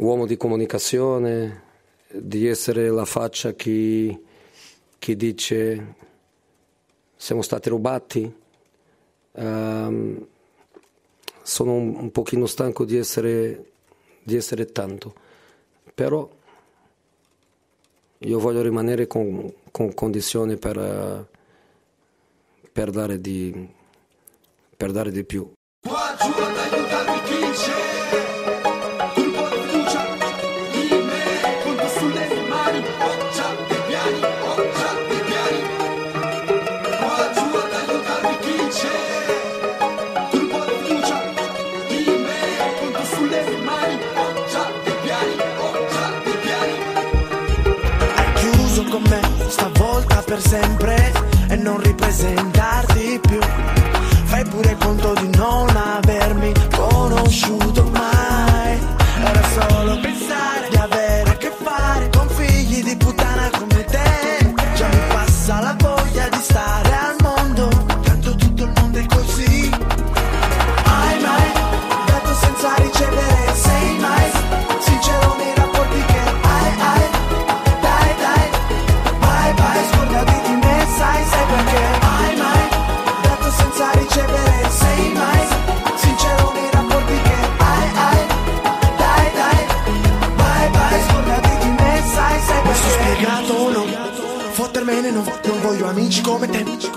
uomo di comunicazione, di essere la faccia che, che dice siamo stati rubati. Ehm, sono un, un pochino stanco di essere, di essere tanto, però io voglio rimanere con, con condizioni per, per, dare di, per dare di più. Qua giù ad aiutarmi chi c'è per sempre e non ripresentarti più. Fai pure conto di non avermi conosciuto mai.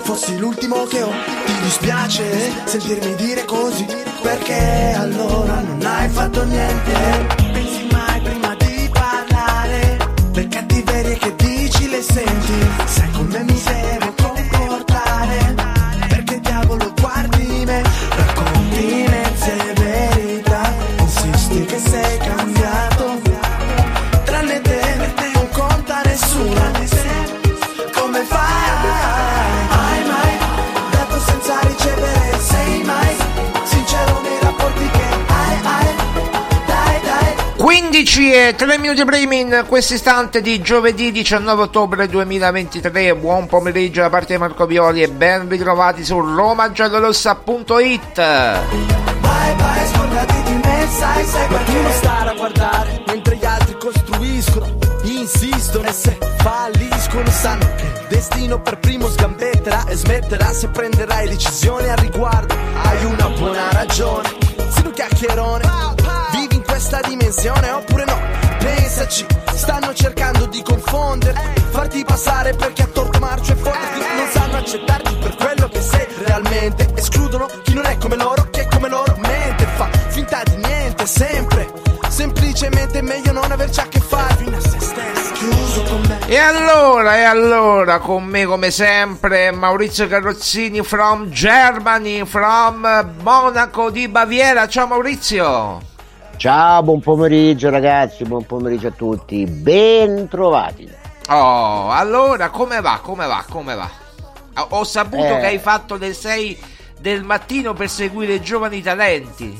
Fossi l'ultimo che ho. Ti dispiace sentirmi dire così Perché allora non hai fatto niente 15 e 3 minuti primi in questo istante di giovedì 19 ottobre 2023. Buon pomeriggio da parte di Marco Violi e ben ritrovati su romagiallorossa.it. Bye bye, scordati di me, sai, sai tu non perché? stare a guardare mentre gli altri costruiscono, insistono e se falliscono sanno che il destino per primo sgambetterà e smetterà se prenderai decisioni al riguardo. Hai una buona ragione chiacchierone. Vivi in questa dimensione oppure no? Pensaci, stanno cercando di confondere, farti passare perché a torto marcio e fonderti. Non sanno accettarti per quello che sei realmente. Escludono chi non è come loro, che è come loro mente. Fa finta di niente, sempre. Semplicemente meglio non averci a che fare fino a se me. E allora, e allora, con me come sempre Maurizio Carrozzini from Germany, from Monaco di Baviera. Ciao Maurizio. Ciao, buon pomeriggio ragazzi, buon pomeriggio a tutti, ben trovati. Oh, allora come va? Come va? Come va? Ho- saputo Eh. che hai fatto le 6 del mattino per seguire i giovani talenti.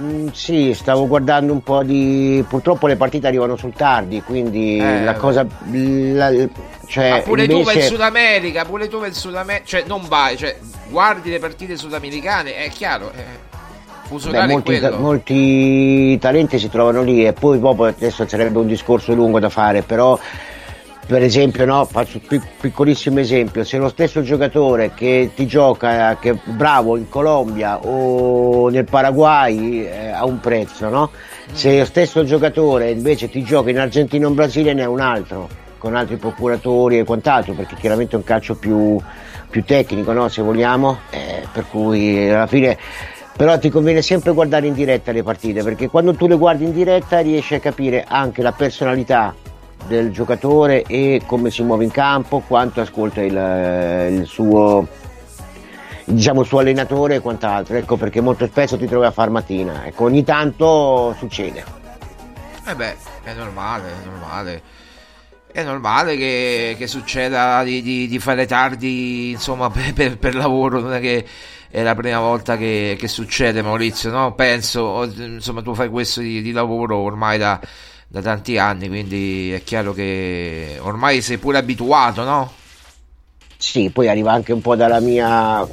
Mm, sì, stavo guardando un po' di... purtroppo le partite arrivano sul tardi, quindi Eh, la cosa... la- cioè, Ma pure tu vai in invece... Sud America, pure tu vai in Sud America, cioè non vai, cioè guardi le partite sudamericane, è chiaro, eh, Beh, molti, molti talenti si trovano lì e poi dopo adesso sarebbe un discorso lungo da fare, però per esempio, no, faccio un pic- piccolissimo esempio, se lo stesso giocatore che ti gioca, che è bravo in Colombia o nel Paraguay eh, ha un prezzo, no? Se lo stesso giocatore invece ti gioca in Argentina o in Brasile ne è un altro, con altri procuratori e quant'altro, perché chiaramente è un calcio più, più tecnico, no? se vogliamo, eh, per cui alla fine però ti conviene sempre guardare in diretta le partite perché quando tu le guardi in diretta riesci a capire anche la personalità del giocatore e come si muove in campo, quanto ascolta il, il suo diciamo il suo allenatore e quant'altro. Ecco perché molto spesso ti trovi a far mattina. Ecco ogni tanto succede. Eh beh, è normale, è normale. È normale che, che succeda di, di- di fare tardi, insomma, per- per lavoro, non è che è la prima volta che, che succede, Maurizio, no? Penso, insomma, tu fai questo di, di lavoro ormai da, da tanti anni, quindi è chiaro che ormai sei pure abituato, no? sì poi arriva anche un po' dalla mia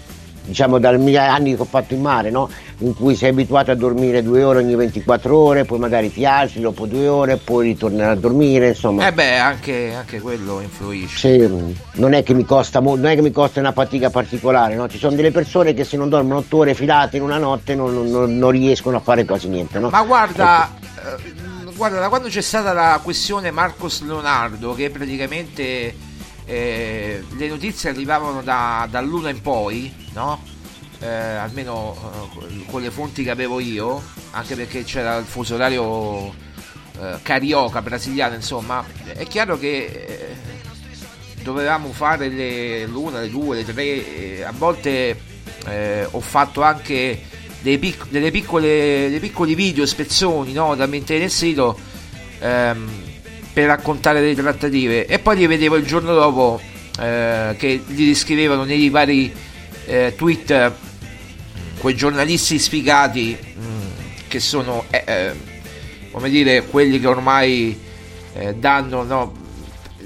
diciamo dai miei anni che ho fatto in mare no? in cui sei abituato a dormire due ore ogni 24 ore poi magari ti alzi dopo due ore poi ritornare a dormire insomma Eh beh, anche, anche quello influisce. Sì, non è che mi costa mo- non è che mi costa una fatica particolare, no? Ci sono delle persone che se non dormono otto ore filate in una notte non, non- non riescono a fare quasi niente, no? Ma guarda, eh, guarda, da quando c'è stata la questione Marcos Leonardo, che praticamente eh, le notizie arrivavano da, dall'una in poi, no? Eh, almeno eh, con le fonti che avevo io, anche perché c'era il fuso orario eh, carioca brasiliano, insomma, è chiaro che eh, dovevamo fare le, l'una, le due, le tre, eh, a volte ho fatto anche dei pic- delle piccole, dei piccoli video, spezzoni no, da mettere nel sito ehm, per raccontare le trattative. E poi li vedevo il giorno dopo eh, che li riscrivevano nei vari eh, tweet quei giornalisti sfigati mh, che sono eh, eh, come dire quelli che ormai eh, danno no,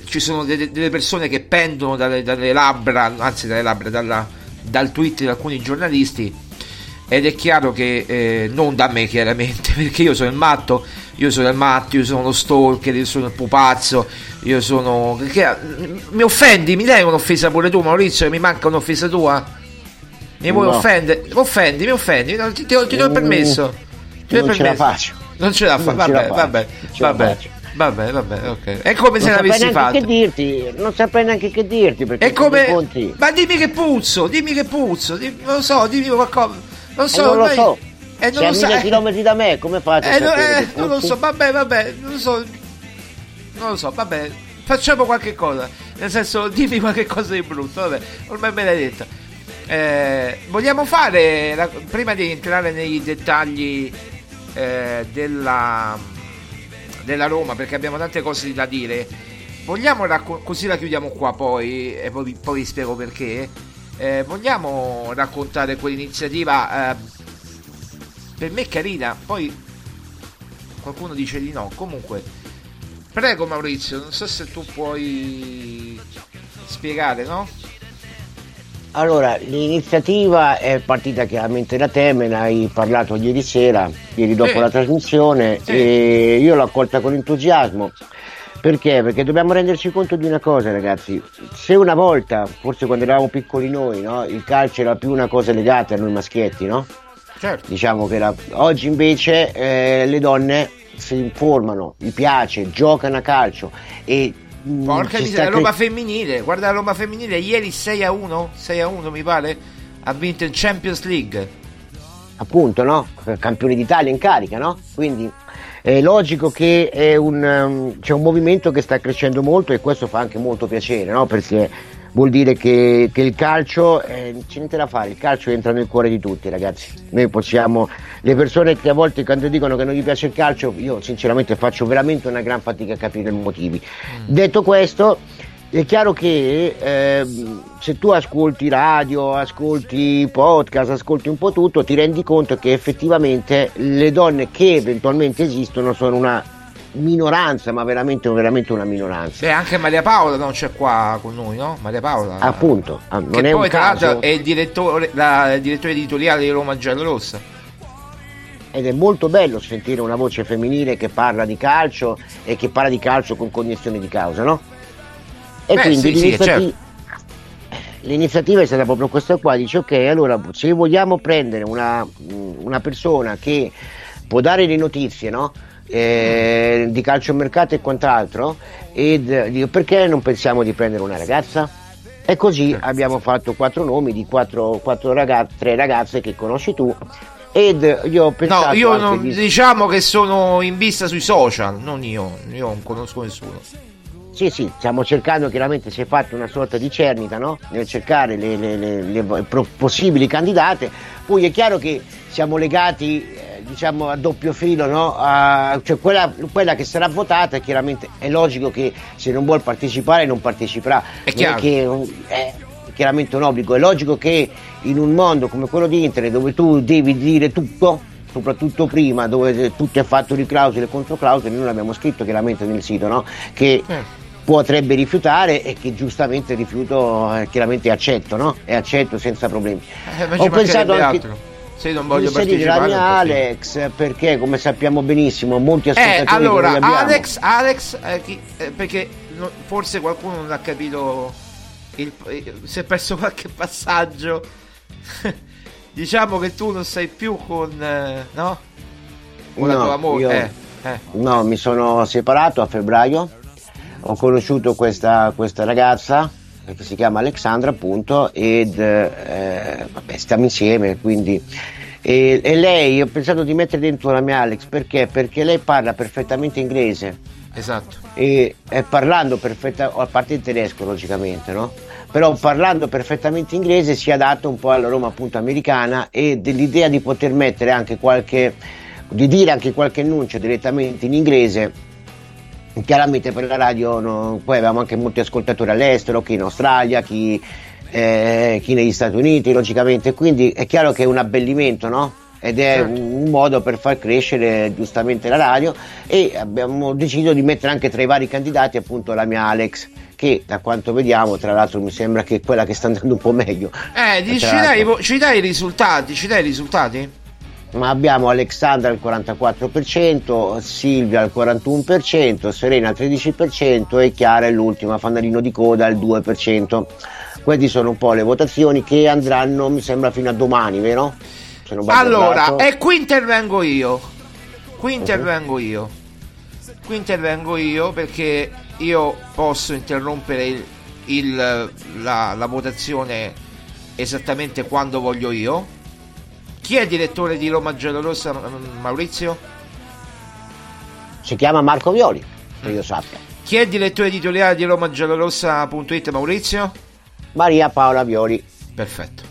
ci sono delle, delle persone che pendono dalle, dalle labbra anzi dalle labbra dalla- dal tweet di alcuni giornalisti. Ed è chiaro che eh, non da me chiaramente perché io sono il matto io sono il matto io sono lo stalker io sono il pupazzo io sono che- mi offendi mi dai un'offesa pure tu Maurizio mi manca un'offesa tua mi vuoi No. offendere mi offendi mi offendi No, ti, ti do- ti do il permesso Ti do il non ce la permesso. faccio. non ce la fa Non ce vabbè la faccio, vabbè non ce la vabbè faccio. vabbè vabbè ok è come se non l'avessi fatto che dirti, non saprei neanche che dirti perché è come. conti- Ma dimmi che puzzo, dimmi che puzzo, dimmi- non lo so, dimmi qualcosa. Non Eh, so, non lo so. Eh, non Sei a chilometri da me, come faccio a eh, no, eh, non lo so, vabbè, vabbè, non lo so. Non lo so, vabbè. Facciamo qualche cosa. Nel senso, dimmi qualche cosa di brutto, vabbè, ormai me l'hai detta. Eh, vogliamo fare, la- prima di entrare nei dettagli eh, della, della Roma, perché abbiamo tante cose da dire, vogliamo racco- così la chiudiamo qua poi, e poi, poi vi spiego perché. Eh, vogliamo raccontare quell'iniziativa eh, per me carina, poi qualcuno dice di no. Comunque, prego Maurizio, non so se tu puoi spiegare, no? Allora, l'iniziativa è partita chiaramente da te, me ne hai parlato ieri sera, ieri dopo Sì. la trasmissione, Sì. e io l'ho accolta con entusiasmo. Perché? Perché dobbiamo renderci conto di una cosa, ragazzi. Se una volta, forse quando eravamo piccoli noi, no? Il calcio era più una cosa legata a noi maschietti, no? Certo. Diciamo che la- oggi invece eh, le donne si informano, gli piace, giocano a calcio e mm, Porca miseria, la Roma cre- femminile, guarda la Roma femminile, ieri 6 a 1, 6 a 1 mi pare, ha vinto in Champions League. appunto, no? Campioni d'Italia in carica, no? Quindi è logico che è un, um, c'è un movimento che sta crescendo molto e questo fa anche molto piacere, no? Perché vuol dire che, che il calcio, eh, c'è niente da fare, il calcio entra nel cuore di tutti ragazzi. Noi possiamo, le persone che a volte quando dicono che non gli piace il calcio, io sinceramente faccio veramente una gran fatica a capire i motivi. Detto questo, è chiaro che ehm, se tu ascolti radio, ascolti podcast, ascolti un po' tutto, ti rendi conto che effettivamente le donne che eventualmente esistono sono una minoranza, ma veramente, veramente una minoranza. Beh, anche Maria Paola non c'è qua con noi, no? Maria Paola. Appunto, ah, non che è poi tra l'altro è il direttore, la- il direttore editoriale di Roma Giallorossa. ed è molto bello sentire una voce femminile che parla di calcio e che parla di calcio con cognizione di causa, no? E Beh, quindi sì, sì, l'iniziativa, certo. l'iniziativa è stata proprio questa qua, dice ok, allora se vogliamo prendere una, una persona che può dare le notizie, no? Eh, di calciomercato e quant'altro, eh, dico perché non pensiamo di prendere una ragazza? E così abbiamo fatto quattro nomi di quattro, quattro ragazze, tre ragazze che conosci tu. Ed io ho pensato No, io non, di- diciamo che sono in vista sui social, non io, io non conosco nessuno. Sì, sì, stiamo cercando, chiaramente si è fatta una sorta di cernita no? nel cercare le, le- le- le possibili candidate, poi è chiaro che siamo legati eh, diciamo a doppio filo, no? A- cioè quella, quella che sarà votata chiaramente è logico che se non vuol partecipare non parteciperà, È Non chiaro. che è chiaramente un obbligo, è logico che in un mondo come quello di internet dove tu devi dire tutto, soprattutto prima dove tutto è fatto di clausole e contro clausole, noi l'abbiamo scritto chiaramente nel sito, no? che potrebbe rifiutare e che giustamente rifiuto eh, chiaramente accetto, no? E accetto senza problemi. Eh, Ho pensato anche altro. Se non voglio inserire la partecipare. mia. Alex perché come sappiamo benissimo molti Eh, ascoltatori che allora, Alex, Alex, eh, chi- eh, perché no- forse qualcuno non ha capito, il, eh, si è perso qualche passaggio. diciamo che tu non sei più con, eh, no? Con la No, tua io- Eh, eh. No, mi sono separato a febbraio, ho conosciuto questa, questa ragazza eh, che si chiama Alexandra appunto ed eh, vabbè, stiamo insieme quindi e, e lei ho pensato di mettere dentro la mia Alex perché? Perché lei parla perfettamente inglese Esatto. e, e parlando perfettamente, a parte il tedesco logicamente, no? Però parlando perfettamente inglese si adatta un po' alla Roma appunto americana e dell'idea di poter mettere anche qualche, di dire anche qualche annuncio direttamente in inglese. Chiaramente per la radio no, poi avevamo anche molti ascoltatori all'estero, chi in Australia, chi, eh, chi negli Stati Uniti logicamente, quindi è chiaro che è un abbellimento, no? Ed è Certo. un, modo per far crescere giustamente la radio e abbiamo deciso di mettere anche tra i vari candidati appunto la mia Alex che da quanto vediamo tra l'altro mi sembra che è quella che sta andando un po' meglio Eh, di- ci, dai, ci dai i risultati? Ci dai i risultati? Ma abbiamo Alexandra al 44%, Silvia al 41%, Serena al 13% e Chiara è l'ultima, fanalino di coda al 2%. Queste sono un po' le votazioni che andranno, mi sembra, fino a domani, vero? Allora, e qui intervengo io. Qui intervengo io. Qui intervengo io perché io posso interrompere il- il- la, la votazione esattamente quando voglio io. Chi è il direttore di Roma Giallorossa, Maurizio? si chiama Marco Violi, che io sappia. Chi è il direttore editoriale di Roma Giallorossa.it, Maurizio? Maria Paola Violi. Perfetto.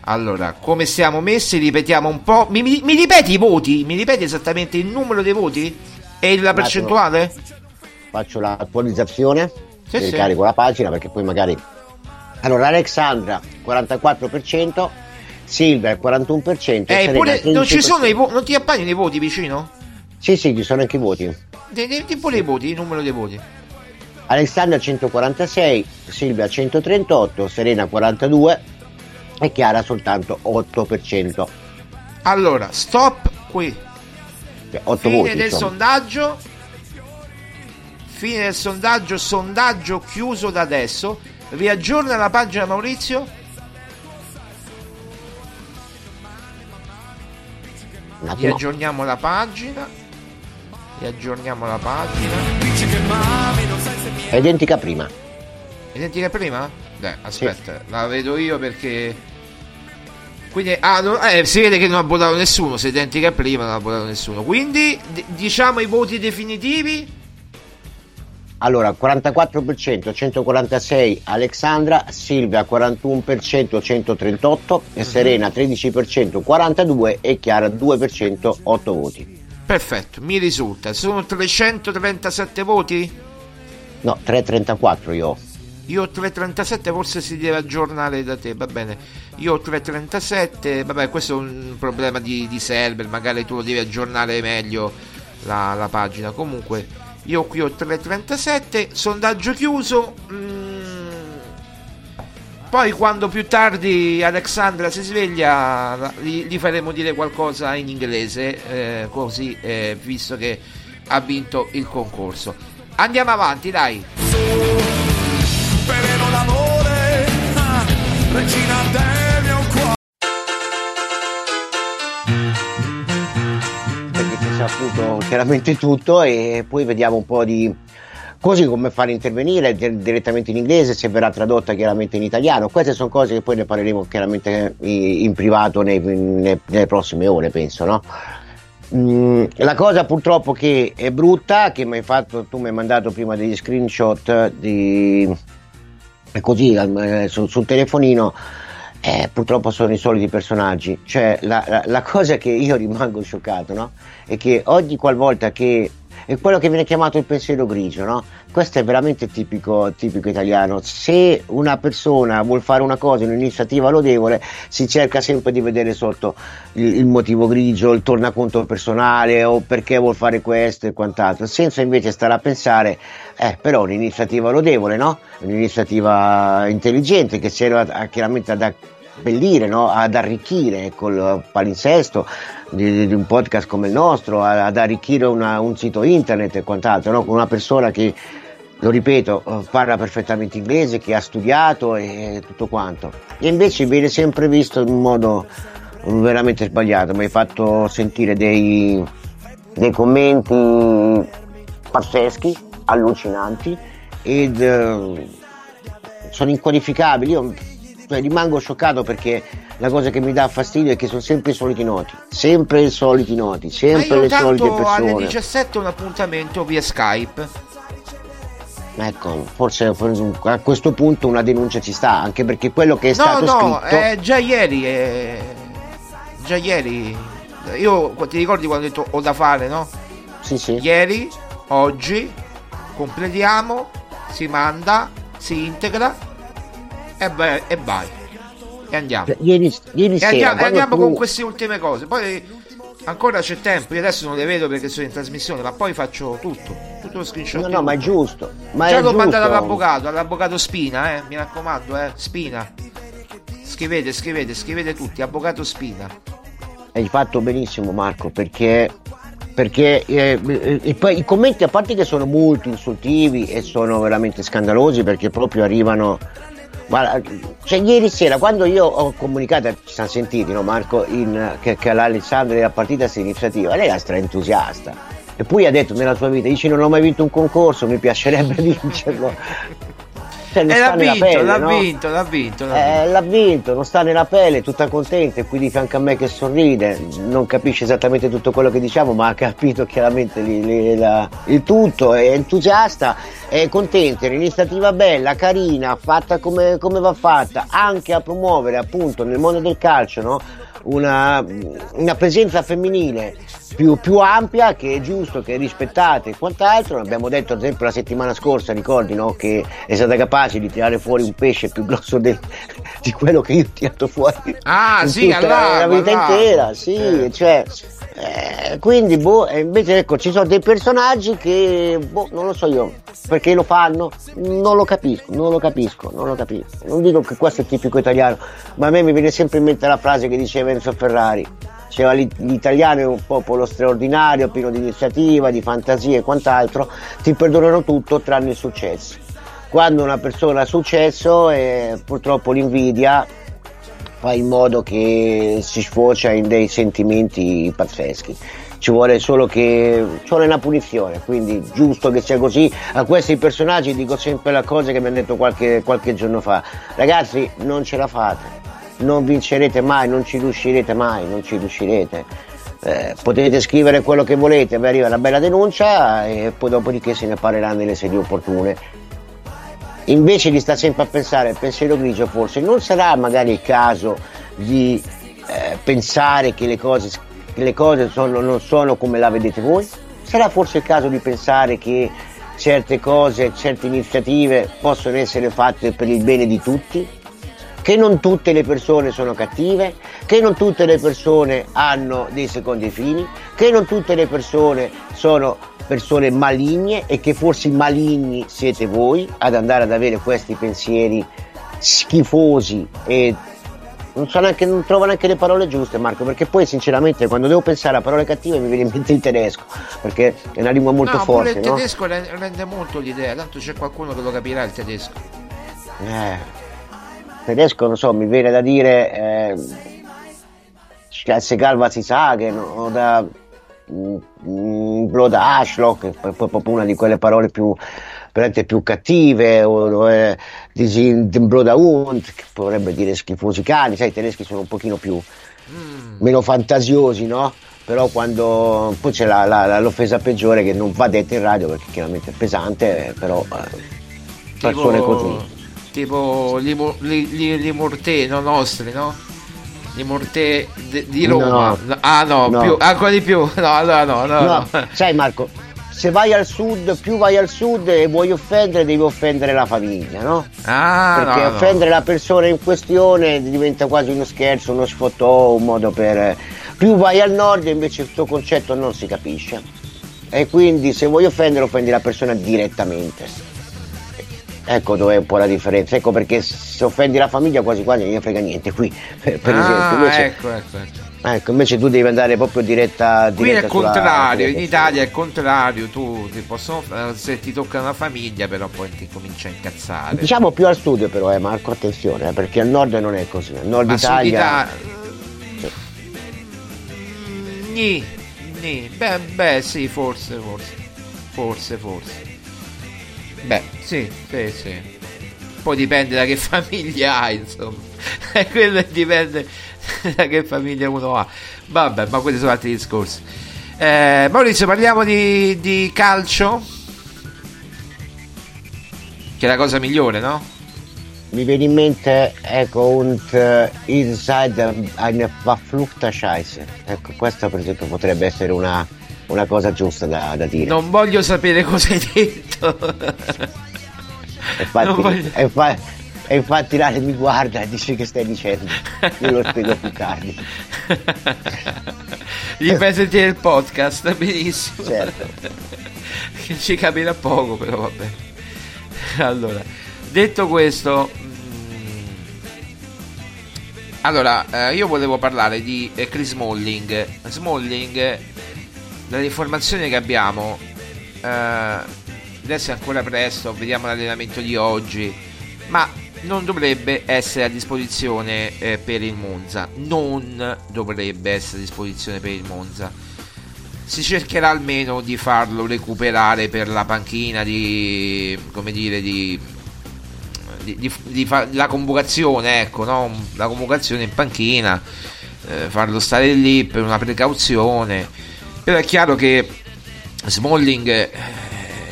Allora, come siamo messi? Ripetiamo un po'. Mi, mi- mi ripeti i voti? Mi ripeti esattamente il numero dei voti? E la percentuale? Faccio l'attualizzazione, Sì, mi sì. ricarico la pagina perché poi magari... Allora, Alexandra 44%, Silvia il 41%, Eh, Serena pure, il non ci 13%. sono i voti, non ti appaiono i voti vicino? Sì, sì, ci sono anche i voti. Pure i voti, il numero dei voti. Alessandra 146, Silvia 138, Serena 42 e Chiara soltanto 8%. Allora, stop qui. Cioè, 8 Fine voti. del insomma. sondaggio. Fine del sondaggio, sondaggio chiuso da adesso. Riaggiorna la pagina Maurizio. Attimo. Riaggiorniamo la pagina. Riaggiorniamo la pagina. È identica prima. Identica prima? Beh, aspetta, la vedo io perché. Quindi, ah, no, eh, si vede che non ha votato nessuno. Se è identica a prima, non ha votato nessuno. Quindi, d- diciamo i voti definitivi. Allora, 44%, 146 Alexandra, Silvia 41%, 138 e Serena 13%, 42 e Chiara 2%, 8 voti. Perfetto, mi risulta. Sono 337 voti? No, 334 io ho. Io ho 337, forse si deve aggiornare da te, va bene. Io ho 337, vabbè, questo è un problema di, di server, magari tu lo devi aggiornare meglio la, la pagina. Comunque, io qui ho 337, sondaggio chiuso. Mm, poi quando più tardi Alexandra si sveglia, gli, gli faremo dire qualcosa in inglese, eh, così, eh, visto che ha vinto il concorso. Andiamo avanti, dai. Ah, regina del saputo chiaramente tutto e poi vediamo un po' di così come fare intervenire di- direttamente in inglese se verrà tradotta chiaramente in italiano queste sono cose che poi ne parleremo chiaramente in, privato nei- nei- nelle prossime ore penso no? Mm, la cosa purtroppo che è brutta che mi hai fatto tu mi hai mandato prima degli screenshot di così eh, sul, sul telefonino eh, purtroppo sono i soliti personaggi cioè la, la- la cosa che io rimango scioccato no? è che ogni qualvolta che è quello che viene chiamato il pensiero grigio no? questo è veramente tipico, tipico italiano se una persona vuol fare una cosa un'iniziativa lodevole si cerca sempre di vedere sotto il, il motivo grigio il tornaconto personale o perché vuol fare questo e quant'altro senza invece stare a pensare eh, però un'iniziativa lodevole, no? Un'iniziativa intelligente che serve a- a- chiaramente ad abbellire, no? ad arricchire col palinsesto di, di un podcast come il nostro, ad arricchire una- un sito internet e quant'altro, no? Con una persona che, lo ripeto, eh, parla perfettamente inglese, che ha studiato e tutto quanto. E invece viene sempre visto in un modo veramente sbagliato. Mi hai fatto sentire dei, dei commenti pazzeschi, allucinanti ed eh, sono inqualificabili. Io cioè, rimango scioccato perché la cosa che mi dà fastidio è che sono sempre i soliti noti, sempre i soliti noti, sempre le solite tanto alle persone. 17 un appuntamento via Skype. Ecco, forse, forse a questo punto una denuncia ci sta, anche perché quello che è No, stato no, scritto. eh, già ieri. eh, già ieri. Io ti ricordi quando ho detto ho da fare, no? Sì, sì. Ieri, oggi, completiamo, si manda, si integra e, beh, e vai. E andiamo. Cioè, Ieri, ieri E sera, andiamo, andiamo tu- con queste ultime cose. Poi ancora c'è tempo. Io adesso non le vedo perché sono in trasmissione, ma poi faccio tutto. Tutto lo screenshot. No, no, ma è giusto. Ma Già l'ho mandato all'avvocato, all'avvocato Spina, eh. Mi raccomando, eh. Spina. Scrivete, scrivete, scrivete tutti, avvocato Spina. Hai fatto benissimo Marco perché, perché eh, poi i commenti a parte che sono molto insultivi e sono veramente scandalosi perché proprio arrivano guarda, cioè ieri sera quando io ho comunicato ci siamo sentiti no Marco in, che, che all'Alessandro era partita questa iniziativa lei era stra entusiasta e poi ha detto nella sua vita dice non ho mai vinto un concorso mi piacerebbe vincerlo Cioè, non E sta l'ha nella vinto, pelle, l'ha no? vinto, l'ha vinto, l'ha Eh, l'ha vinto, non sta nella pelle, tutta contenta e qui di fianco a me che sorride, non capisce esattamente tutto quello che diciamo, ma ha capito chiaramente li- li- la- il tutto, è entusiasta, è contenta, è un'iniziativa bella, carina, fatta come, come va fatta, anche a promuovere appunto nel mondo del calcio no? Una, una presenza femminile più, più ampia che è giusto, che è rispettata e quant'altro. Abbiamo detto ad esempio la settimana scorsa, ricordi, no? che è stata capace di tirare fuori un pesce più grosso del- di quello che io ho tirato fuori Ah, sì, tutta la, vita all'acqua. intera. Sì, Eh. cioè, eh, quindi boh, e invece ecco, ci sono dei personaggi che boh, non lo so io perché lo fanno, non lo capisco, non lo capisco, non lo capisco. Non dico che questo è tipico italiano, ma a me mi viene sempre in mente la frase che diceva Enzo Ferrari. Diceva "L'I- l'italiano è un popolo straordinario, pieno di iniziativa, di fantasia e quant'altro, ti perdonano tutto tranne il successo. Quando una persona ha successo, eh, purtroppo l'invidia fa in modo che si sfocia in dei sentimenti pazzeschi. Ci vuole solo che ci vuole una punizione, quindi giusto che sia così. A questi personaggi dico sempre la cosa che mi hanno detto qualche, qualche giorno fa. Ragazzi, non ce la fate, non vincerete mai, non ci riuscirete mai, non ci riuscirete. Eh, potete scrivere quello che volete, vi arriva una bella denuncia e poi dopodiché se ne parlerà nelle sedi opportune. Invece di stare sempre a pensare al pensiero grigio, forse non sarà magari il caso di eh, pensare che le cose, che le cose sono, non sono come la vedete voi? Sarà forse il caso di pensare che certe cose, certe iniziative possono essere fatte per il bene di tutti? Che non tutte le persone sono cattive, che non tutte le persone hanno dei secondi fini, che non tutte le persone sono persone maligne e che forse maligni siete voi ad andare ad avere questi pensieri schifosi e non, so neanche, non trovo neanche le parole giuste Marco perché poi sinceramente quando devo pensare a parole cattive mi viene in mente il tedesco perché è una lingua molto no, forte il tedesco rende molto l'idea, tanto c'è qualcuno che lo capirà il tedesco. Eh, tedesco non so mi viene da dire eh, Scheißegal was sie sagen o da mm, mm, Blood Ashlock che è proprio una di quelle parole più più cattive o, eh, Blood Hund che vorrebbe dire schifosi cani sai i tedeschi sono un pochino più meno fantasiosi no? però quando poi c'è la- la- l'offesa peggiore che non va detta in radio perché chiaramente è pesante però eh, persone così Tipo li, mo- li, li, li mortè, no nostri, no? Li mortè de- di Roma. No. No, Ah no, No. più, ancora di più. No, allora no, no, No, no. sai Marco, se vai al sud, più vai al sud e vuoi offendere, devi offendere la famiglia, no? Ah, Perché no, no. offendere la persona in questione diventa quasi uno scherzo, uno sfottò, un modo per... Più vai al nord invece questo concetto non si capisce. E quindi se vuoi offendere, offendi la persona direttamente. Ecco dove è un po' la differenza. Ecco perché se offendi la famiglia quasi quasi non gli frega niente. Qui, per ah, esempio, invece, ecco, ecco, ecco. ecco, invece tu devi andare proprio diretta, Qui è diretta il sulla- contrario, in Italia è il contrario, tu ti possono, eh, se ti tocca una famiglia però poi ti comincia a incazzare. Diciamo più al sud però, eh, Marco, attenzione, eh, perché al nord non è così. Al nord Ma Sud Italia... Ita- Nì, nì, beh, beh, sì, forse, forse, forse, forse. Beh, sì, sì, sì. Poi dipende da che famiglia hai, insomma. Quello dipende da che famiglia uno ha. Vabbè, ma quelli sono altri discorsi. Eh, Maurizio, parliamo di, di calcio. Che è la cosa migliore, no? Mi viene in mente, ecco, un uh, Inside eine verfluchte Scheiße. Ecco, questa per esempio potrebbe essere una, una cosa giusta da, da dire. Non voglio sapere cosa hai detto. E infatti, voglio- e fa- e infatti Lale mi guarda e dice che stai dicendo. Io lo spiego più tardi. Gli fai sentire il podcast, benissimo. Certo. Che ci capirà poco, però vabbè. Allora, detto questo, mm, allora, eh, io volevo parlare di eh, Chris Smalling. Smalling, dalle informazioni che abbiamo, eh, adesso è ancora presto, vediamo l'allenamento di oggi, ma non dovrebbe essere a disposizione eh, per il Monza. Non dovrebbe essere a disposizione per il Monza. Si cercherà almeno di farlo recuperare per la panchina di come dire di di, di- di fa- la convocazione, ecco, no? la convocazione in panchina, eh, farlo stare lì per una precauzione. Però è chiaro che Smalling eh,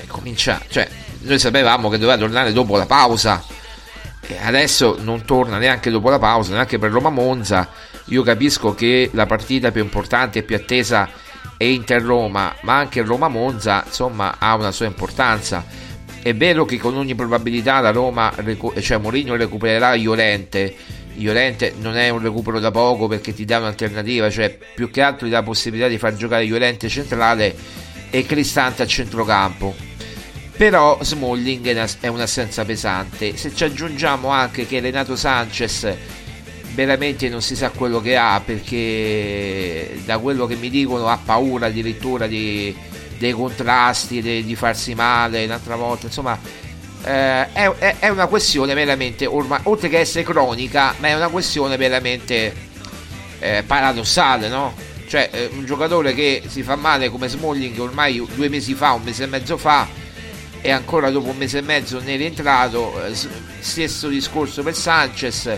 comincia, cioè noi sapevamo che doveva tornare dopo la pausa e adesso non torna neanche dopo la pausa, neanche per Roma Monza. Io capisco che la partita più importante e più attesa è Inter Roma, ma anche Roma Monza, insomma, ha una sua importanza. È vero che con ogni probabilità la Roma, cioè Mourinho recupererà Iolente. Iolente non è un recupero da poco perché ti dà un'alternativa, cioè più che altro ti dà la possibilità di far giocare Iolente centrale e Cristante a centrocampo. Però Smalling è una- è un'assenza pesante. Se ci aggiungiamo anche che Renato Sanchez veramente non si sa quello che ha perché da quello che mi dicono ha paura addirittura di, dei contrasti, di, di farsi male un'altra volta, insomma eh, è, è, una questione veramente, ormai, oltre che essere cronica, ma è una questione veramente eh, paradossale, no? Cioè, eh, un giocatore che si fa male come Smalling ormai due mesi fa, un mese e mezzo fa, e ancora dopo un mese e mezzo ne è rientrato, eh, stesso discorso per Sanchez,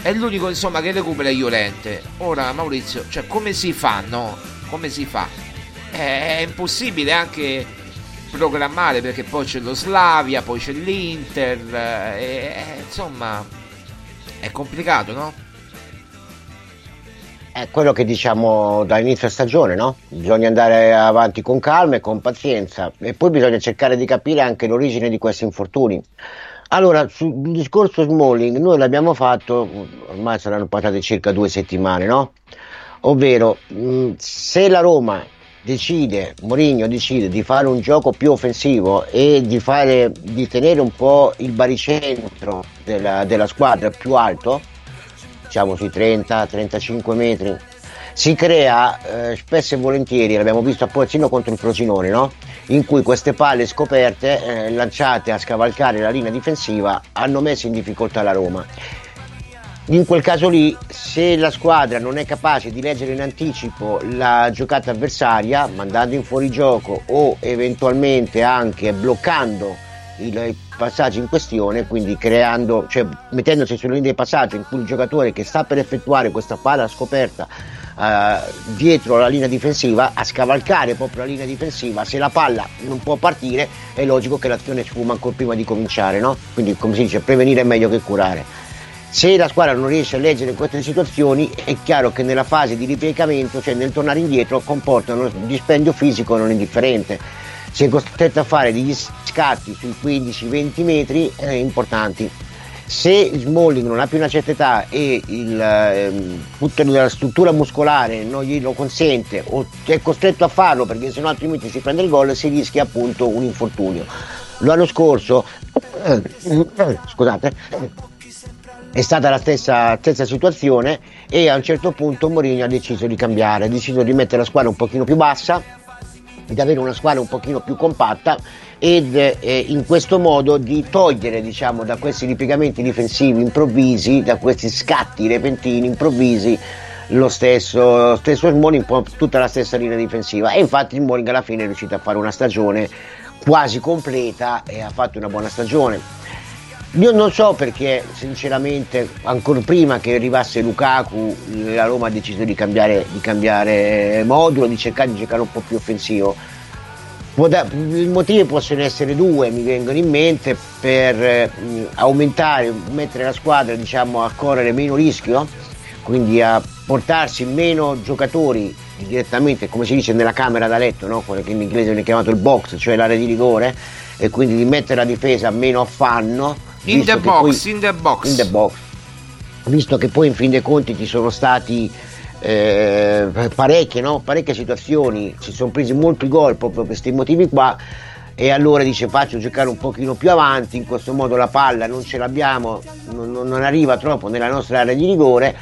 è l'unico insomma che recupera Iolente. Ora Maurizio, cioè come si fa, no? Come si fa? Eh, È impossibile anche programmare perché poi c'è lo Slavia, poi c'è l'Inter, eh, e- e, insomma è complicato, no? È quello che diciamo dall'inizio stagione, no? Bisogna andare avanti con calma e con pazienza e poi bisogna cercare di capire anche l'origine di questi infortuni. Allora, sul discorso Smalling, noi l'abbiamo fatto, ormai saranno passate circa due settimane, no? Ovvero, se la Roma decide, Mourinho decide di fare un gioco più offensivo e di, fare, di tenere un po' il baricentro della, della squadra più alto, diciamo sui 30-35 metri, si crea eh, spesso e volentieri, l'abbiamo visto a Pozzino contro il Frosinone, no? in cui queste palle scoperte eh, lanciate a scavalcare la linea difensiva hanno messo in difficoltà la Roma. In quel caso lì, se la squadra non è capace di leggere in anticipo la giocata avversaria, mandando in fuorigioco o eventualmente anche bloccando il, i passaggi in questione, quindi creando, cioè mettendosi sulla linea di passaggio in cui il giocatore che sta per effettuare questa palla scoperta eh, dietro la linea difensiva, a scavalcare proprio la linea difensiva, se la palla non può partire è logico che l'azione sfuma ancora prima di cominciare, no? Quindi come si dice, prevenire è meglio che curare. Se la squadra non riesce a leggere queste situazioni, è chiaro che nella fase di ripiegamento, cioè nel tornare indietro, comporta uno dispendio fisico non indifferente. Si è costretto a fare degli scatti sui 15-20 metri eh, importanti. Se Smalling non ha più una certa età e il, ehm, tutta la struttura muscolare non glielo consente o è costretto a farlo perché sennò altrimenti si prende il gol, si rischia appunto un infortunio. L'anno scorso, scusate, è stata la stessa, stessa situazione e a un certo punto Mourinho ha deciso di cambiare, ha deciso di mettere la squadra un pochino più bassa, di avere una squadra un pochino più compatta ed eh, in questo modo di togliere diciamo, da questi ripiegamenti difensivi improvvisi, da questi scatti repentini improvvisi lo stesso, lo stesso Smalling, tutta la stessa linea difensiva e infatti il Smalling alla fine è riuscito a fare una stagione quasi completa e ha fatto una buona stagione. Io non so perché, sinceramente, ancora prima che arrivasse Lukaku, la Roma ha deciso di cambiare, di cambiare modulo, di cercare di giocare un po' più offensivo. I motivi possono essere due, mi vengono in mente, per eh, aumentare, mettere la squadra diciamo, a correre meno rischio, quindi a portarsi meno giocatori direttamente, come si dice, nella camera da letto, no? quello che in inglese viene chiamato il box, cioè l'area di rigore, e quindi di mettere la difesa meno affanno. In the box, poi- in the box. in the box. Visto che poi in fin dei conti ci sono stati eh, parecchie, no? parecchie situazioni, si sono presi molti gol proprio per questi motivi qua e allora dice faccio giocare un pochino più avanti, in questo modo la palla non ce l'abbiamo, non- non arriva troppo nella nostra area di rigore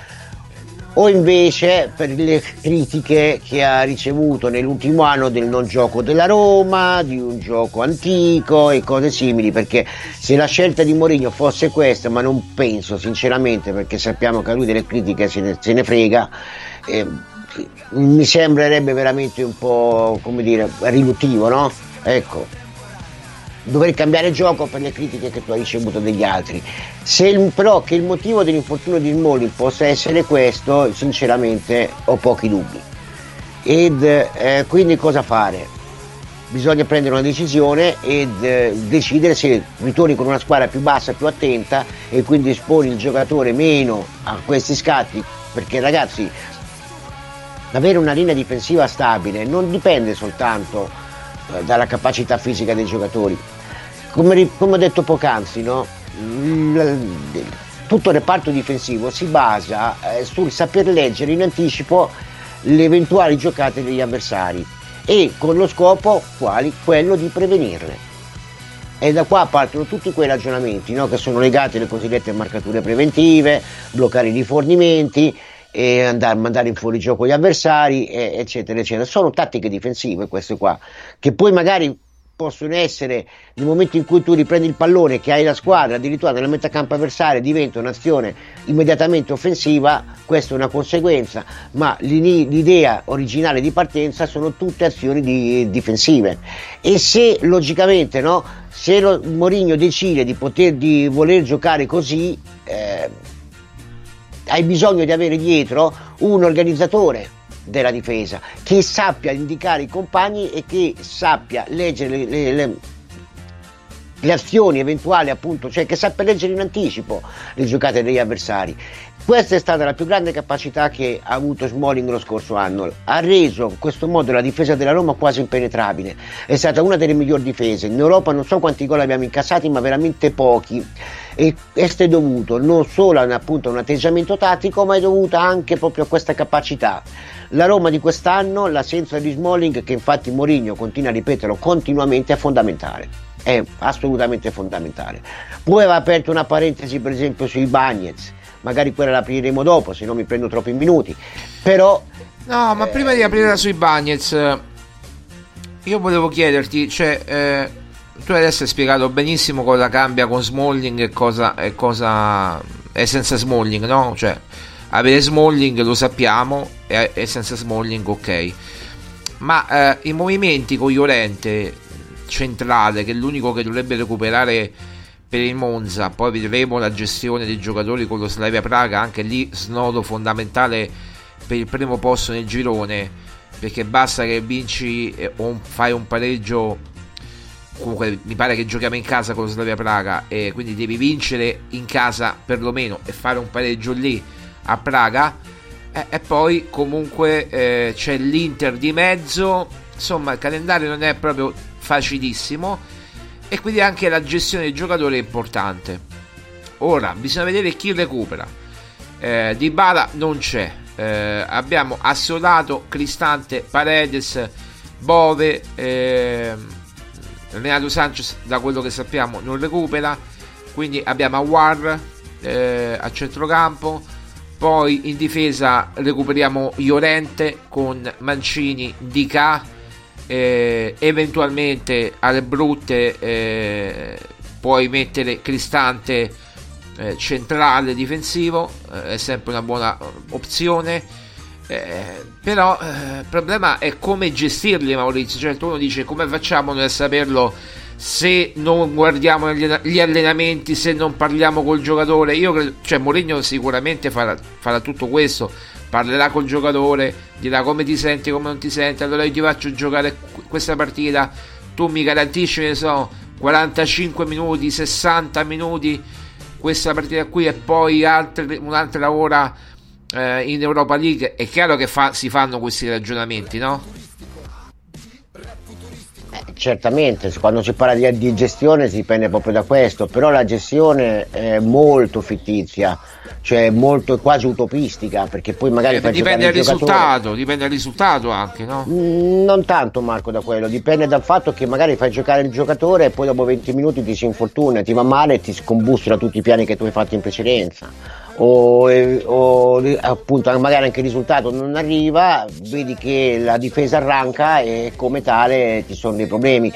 o invece per le critiche che ha ricevuto nell'ultimo anno del non gioco della Roma, di un gioco antico e cose simili, perché se la scelta di Mourinho fosse questa, ma non penso sinceramente, perché sappiamo che a lui delle critiche se ne, se ne frega, eh, mi sembrerebbe veramente un po' come dire riduttivo, no? Ecco, dover cambiare gioco per le critiche che tu hai ricevuto dagli altri. Se il- però che il motivo dell'infortunio di Smalling possa essere questo, sinceramente ho pochi dubbi. Ed eh, quindi cosa fare? Bisogna prendere una decisione ed eh, decidere se ritorni con una squadra più bassa, più attenta e quindi esponi il giocatore meno a questi scatti, perché ragazzi avere una linea difensiva stabile non dipende soltanto dalla capacità fisica dei giocatori. Come, come ho detto poc'anzi, no? Tutto il reparto difensivo si basa eh, sul saper leggere in anticipo le eventuali giocate degli avversari e con lo scopo quali? quello di prevenirle. E da qua partono tutti quei ragionamenti no? che sono legati alle cosiddette marcature preventive, bloccare i rifornimenti, e andare, mandare in fuorigioco gli avversari, e- eccetera, eccetera. Sono tattiche difensive queste qua, che poi magari possono essere nel momento in cui tu riprendi il pallone che hai la squadra addirittura nella metà campo avversaria diventa un'azione immediatamente offensiva questa è una conseguenza ma l'idea originale di partenza sono tutte azioni di- difensive e se logicamente no se lo, Mourinho decide di poter di voler giocare così eh, hai bisogno di avere dietro un organizzatore della difesa che sappia indicare i compagni e che sappia leggere le, le- le- le azioni eventuali appunto cioè che sappia leggere in anticipo le giocate degli avversari. Questa è stata la più grande capacità che ha avuto Smalling lo scorso anno. Ha reso in questo modo la difesa della Roma quasi impenetrabile. È stata una delle migliori difese. In Europa non so quanti gol abbiamo incassati ma veramente pochi e questo è dovuto non solo a un, appunto, a un atteggiamento tattico ma è dovuto anche proprio a questa capacità. La Roma di quest'anno l'assenza di Smalling che infatti Mourinho continua a ripeterlo continuamente è fondamentale. È assolutamente fondamentale. Poi aveva aperto una parentesi per esempio sui Bagnets. Magari quella la apriremo dopo se non mi prendo troppi minuti. Però No, ma prima di aprire sui Bagnets, eh, io volevo chiederti, cioè, eh, tu adesso hai spiegato benissimo cosa cambia con Smalling e cosa, e cosa è senza Smalling, no? Cioè, avere Smalling lo sappiamo e, e senza Smalling ok. Ma eh, i movimenti con Llorente centrale, che è l'unico che dovrebbe recuperare per il Monza, poi vedremo la gestione dei giocatori con lo Slavia Praga, anche lì snodo fondamentale per il primo posto nel girone, perché basta che vinci o fai un pareggio, comunque mi pare che giochiamo in casa con Slavia Praga, e quindi devi vincere in casa perlomeno e fare un pareggio lì a Praga, e, e poi comunque eh, c'è l'Inter di mezzo, insomma il calendario non è proprio facilissimo e quindi anche la gestione dei giocatori è importante. Ora bisogna vedere chi recupera. Eh, Di Bala non c'è. Eh, abbiamo Assolato, Cristante, Paredes, Bove. Eh, Renato Sanchez, da quello che sappiamo, non recupera. Quindi abbiamo Awar eh, a centrocampo. Poi in difesa recuperiamo Llorente con Mancini, Dica. Eh, eventualmente alle brutte eh, puoi mettere Cristante eh, centrale difensivo, eh, è sempre una buona opzione. Eh, però eh, il problema è come gestirli, Maurizio. Certo, uno dice come facciamo a saperlo se non guardiamo gli allenamenti, se non parliamo col giocatore. Io credo, cioè, Mourinho sicuramente farà, farà tutto questo. Parlerà col giocatore, dirà come ti senti, come non ti senti. Allora io ti faccio giocare qu- questa partita. Tu mi garantisci, ne so, 45 minuti, 60 minuti questa partita qui e poi altre- un'altra ora eh, in Europa League, è chiaro che fa- si fanno questi ragionamenti, no? Certamente, quando si parla di, di gestione si dipende proprio da questo, però la gestione è molto fittizia, cioè molto quasi utopistica, perché poi magari Eh, dipende dal risultato, dipende dal risultato anche, no? Mm, Non tanto Marco da quello, dipende dal fatto che magari fai giocare il giocatore e poi dopo 20 minuti ti si infortuna, ti va male e ti scombussola tutti i piani che tu hai fatto in precedenza. O, o, appunto magari anche il risultato non arriva, vedi che la difesa arranca e come tale ci sono dei problemi.